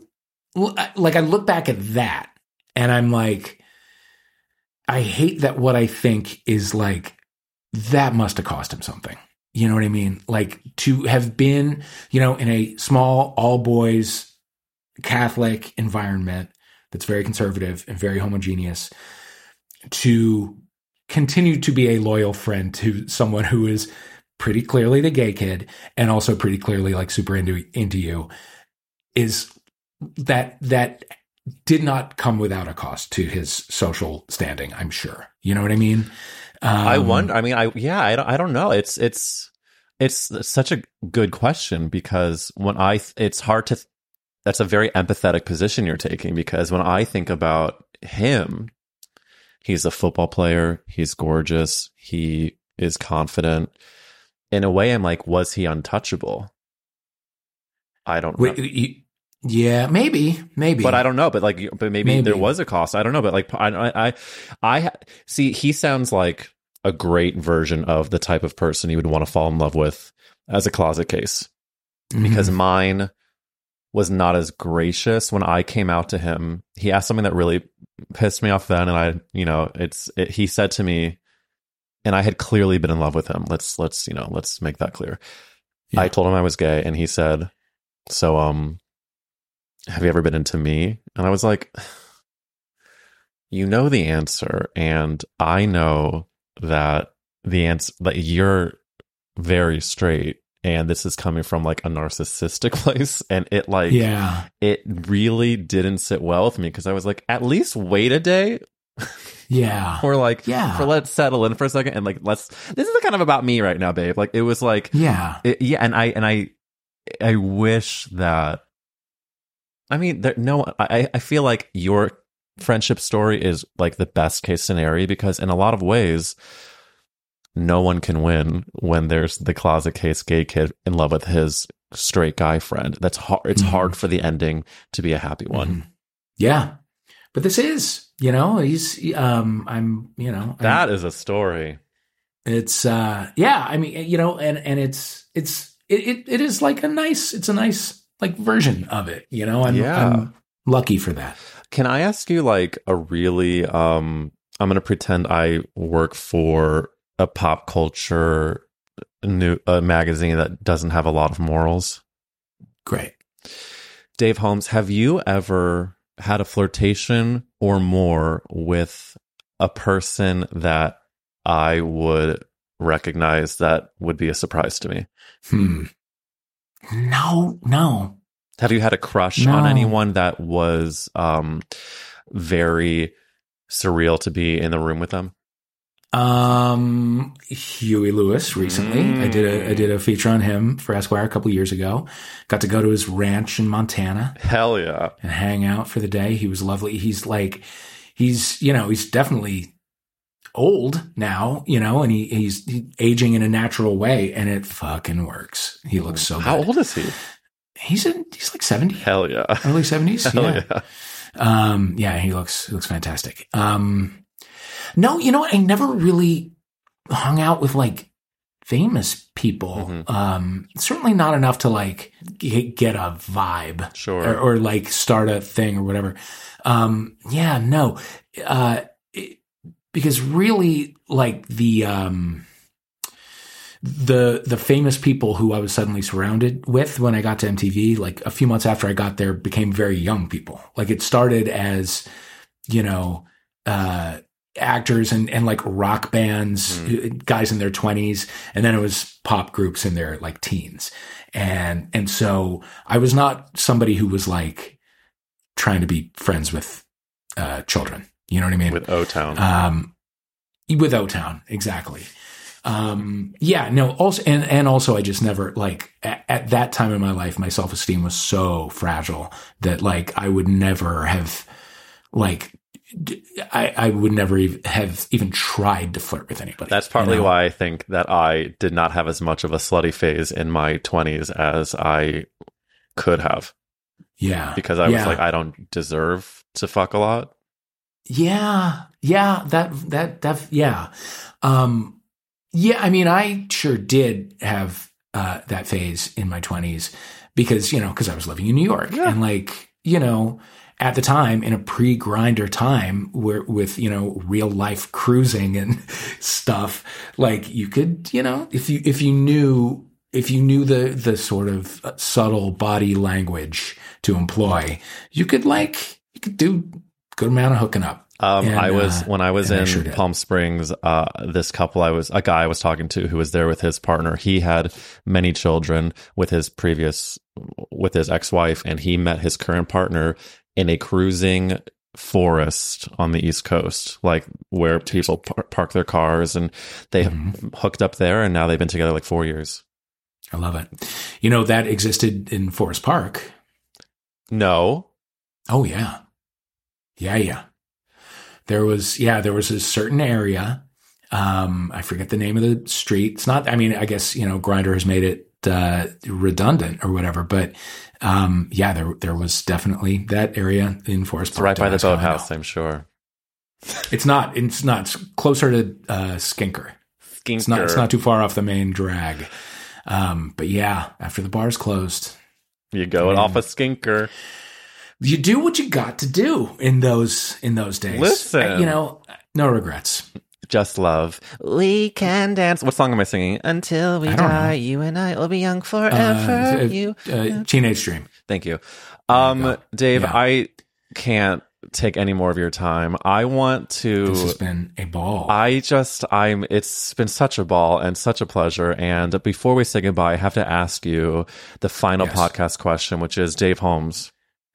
Speaker 2: l- like I look back at that and I'm like, I hate that what I think is like, that must have cost him something. You know what I mean? Like to have been, you know, in a small all boys Catholic environment that's very conservative and very homogeneous to continue to be a loyal friend to someone who is pretty clearly the gay kid and also pretty clearly like super into into you is that that did not come without a cost to his social standing. I'm sure. You know what I mean? Um,
Speaker 1: I wonder. I mean, I yeah, I don't, I don't know. It's it's it's such a good question because when I it's hard to that's a very empathetic position you're taking because when I think about him, he's a football player, he's gorgeous, he is confident. In a way, I'm like, was he untouchable? I don't know.
Speaker 2: Wait, you, yeah, maybe, maybe,
Speaker 1: but I don't know. But like, but maybe,
Speaker 2: Maybe.
Speaker 1: there was a cost. I don't know. But like, I, I, I, I see. He sounds like a great version of the type of person you would want to fall in love with as a closet case. Because
Speaker 2: Mhm.
Speaker 1: mine was not as gracious when I came out to him. He asked something that really pissed me off then, and I, you know, it's. It, he said to me, and I had clearly been in love with him. Let's let's you know let's make that clear.
Speaker 2: Yeah.
Speaker 1: I told him I was gay, and he said, "So um, have you ever been into me?" And I was like, "You know the answer, and I know that the answer that you're very straight." And this is coming from like a narcissistic place. And it like,
Speaker 2: yeah,
Speaker 1: it really didn't sit well with me because I was like, at least wait a day
Speaker 2: yeah,
Speaker 1: or like,
Speaker 2: Yeah.
Speaker 1: for let's settle in for a second and like, let's, this is kind of about me right now, babe. Like, it was like,
Speaker 2: yeah,
Speaker 1: it, yeah. And I, and I, I wish that, I mean, there, no, I, I feel like your friendship story is like the best case scenario because in a lot of ways, no one can win when there's the closet case gay kid in love with his straight guy friend. That's hard. It's
Speaker 2: Mhm.
Speaker 1: hard for the ending to be a happy one.
Speaker 2: Mhm. yeah. But this is, you know, he's, um, I'm, you know, I'm-
Speaker 1: That is a story.
Speaker 2: it's, uh, yeah. I mean, you know, and and it's it's it it, it is like a nice, it's a nice like version of it. You know, I'm,
Speaker 1: Yeah.
Speaker 2: I'm lucky for that.
Speaker 1: Can I ask you like a really um I'm going to pretend I work for a pop culture new a magazine that doesn't have a lot of morals.
Speaker 2: Great.
Speaker 1: Dave Holmes, have you ever had a flirtation or more with a person that I would recognize that would be a surprise to me?
Speaker 2: Hmm. No, no.
Speaker 1: Have you had a crush on anyone that was um very surreal to be in the room with them?
Speaker 2: Um, Huey Lewis recently. I did a I did a feature on him for Esquire a couple years ago. Got to go to his ranch in Montana
Speaker 1: Hell yeah.
Speaker 2: and hang out for the day. He was lovely. He's like, he's you know he's definitely old now, you know, and he he's aging in a natural way, and it fucking works. He looks so
Speaker 1: How
Speaker 2: good.
Speaker 1: old is he?
Speaker 2: He's in he's like seventy,
Speaker 1: Hell yeah.
Speaker 2: early seventies.
Speaker 1: Hell
Speaker 2: yeah.
Speaker 1: yeah.
Speaker 2: Um, yeah, he looks he looks fantastic. Um, no, you know what? I never really hung out with like famous people.
Speaker 1: Mhm.
Speaker 2: Um, certainly not enough to like g- get a vibe
Speaker 1: Sure.
Speaker 2: or, or like start a thing or whatever. Um, yeah, no, uh, because really like the um the the famous people who I was suddenly surrounded with when I got to MTV, like a few months after I got there, became very young people. Like it started as, you know, uh, actors and, and like rock bands, uh, guys in their twenties, and then it was pop groups in their like teens, and and so I was not somebody who was like trying to be friends with uh, children. You know what I mean?
Speaker 1: With O Town.
Speaker 2: Um, with O Town, exactly. Um, yeah, no, also, and, and also I just never, like, at, at that time in my life, my self esteem was so fragile that, like, I would never have, like, I would never ev- have even tried to flirt with anybody.
Speaker 1: That's partly
Speaker 2: you know?
Speaker 1: why I think that I did not have as much of a slutty phase in my 20s as I could have
Speaker 2: Yeah.
Speaker 1: because I was like, I don't deserve to fuck a lot.
Speaker 2: Yeah, yeah, that that that yeah, um, yeah. I mean, I sure did have uh, that phase in my twenties because you know because I was living in New York
Speaker 1: Yeah.
Speaker 2: and like you know at the time in a pre-Grindr time where with you know real life cruising and stuff like you could you know if you if you knew if you knew the the sort of uh, subtle body language to employ you could like you could do good amount of hooking up
Speaker 1: Um,
Speaker 2: And,
Speaker 1: I was
Speaker 2: uh,
Speaker 1: when I was
Speaker 2: and I
Speaker 1: in
Speaker 2: sure.
Speaker 1: Palm Springs. Uh, this couple, I was a guy I was talking to who was there with his partner. He had many children with his previous, with his ex wife, and he met his current partner in a cruising forest on the East Coast, like where people par- park their cars and they
Speaker 2: Mm-hmm.
Speaker 1: hooked up there and now they've been together like four years.
Speaker 2: I love it. You know, that existed in Forest Park.
Speaker 1: No.
Speaker 2: Oh, yeah. Yeah, yeah. There was, yeah, there was a certain area. Um, I forget the name of the street. It's not, I mean, I guess, you know, Grindr has made it uh, redundant or whatever, but um, yeah, there there was definitely that area in Forest Park.
Speaker 1: right by the
Speaker 2: That's how I know.
Speaker 1: boathouse, I'm sure.
Speaker 2: It's not. It's not. It's closer to uh, Skinker. It's not. It's not too far off the main drag. Um, but yeah, after the bar's closed,
Speaker 1: You go off a skinker.
Speaker 2: You do what you got to do in those in those days.
Speaker 1: Listen.
Speaker 2: Uh, you know, no regrets.
Speaker 1: Just love. We can dance. What song am I singing? Until we die,
Speaker 2: know.
Speaker 1: you and I will be young forever.
Speaker 2: Uh,
Speaker 1: you.
Speaker 2: uh, Teenage Dream.
Speaker 1: Thank you. Um,
Speaker 2: go.
Speaker 1: Dave,
Speaker 2: Yeah.
Speaker 1: I can't take any more of your time. I want to.
Speaker 2: This has been a ball.
Speaker 1: I just, I'm, it's been such a ball and such a pleasure. And before we say goodbye, I have to ask you the final
Speaker 2: Yes.
Speaker 1: podcast question, which is Dave Holmes,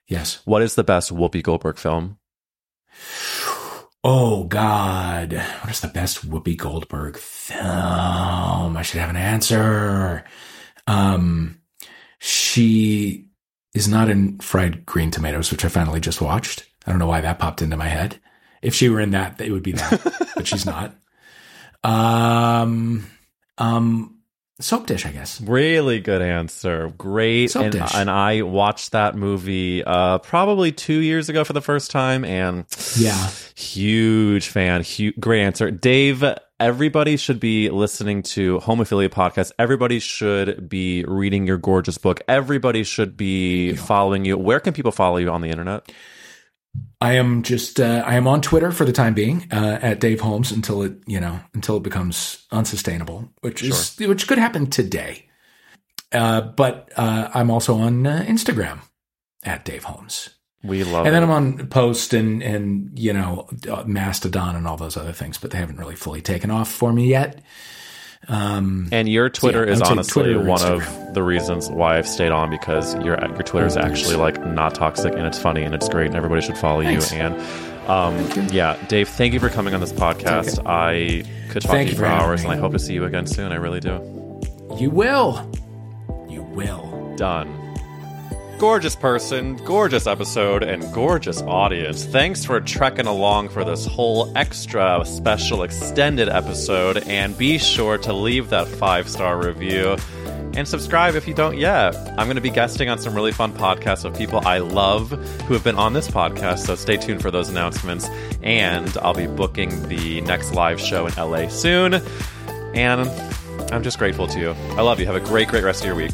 Speaker 2: yes.
Speaker 1: what is the best Whoopi Goldberg film?
Speaker 2: Oh God, what is the best Whoopi Goldberg film? I should have an answer. Um, she is not in Fried Green Tomatoes, which I finally just watched. I don't know why that popped into my head. If she were in that, it would be that, but she's not. Um, um, Soapdish, I guess.
Speaker 1: Really good answer. Great.
Speaker 2: Soap
Speaker 1: And,
Speaker 2: dish.
Speaker 1: and I watched that movie uh, probably two years ago for the first time, and
Speaker 2: Yeah.
Speaker 1: huge fan. Huge, great answer, Dave. Everybody should be listening to Homophilia Podcast. Everybody should be reading your gorgeous book. Everybody should be following you. Where can people follow you on the internet?
Speaker 2: I am just uh, I am on Twitter for the time being uh, at Dave Holmes until it you know until it becomes unsustainable, which is which could happen today. Uh, but uh, I'm also on uh, Instagram at Dave Holmes,
Speaker 1: We love
Speaker 2: and then
Speaker 1: it.
Speaker 2: I'm on Post and and you know uh, Mastodon and all those other things, but they haven't really fully taken off for me yet. Um,
Speaker 1: And your Twitter
Speaker 2: yeah,
Speaker 1: is honestly
Speaker 2: Twitter
Speaker 1: one of the reasons why I've stayed on because your your Twitter is actually like not toxic and it's funny and it's great and everybody should follow
Speaker 2: Thanks.
Speaker 1: you. And um, yeah, Dave, thank you for coming on this podcast. I could talk
Speaker 2: Thank
Speaker 1: to
Speaker 2: you
Speaker 1: you for
Speaker 2: for
Speaker 1: hours,
Speaker 2: me.
Speaker 1: and I hope to see you again soon. I really do.
Speaker 2: you will, you will.
Speaker 1: Done. Gorgeous person, gorgeous episode, and gorgeous audience. Thanks for trekking along for this whole extra special extended episode. And be sure to leave that five star review and subscribe if you don't yet. I'm going to be guesting on some really fun podcasts of people I love who have been on this podcast. So stay tuned for those announcements. And I'll be booking the next live show in LA soon. And I'm just grateful to you. I love you. Have a great, great rest of your week.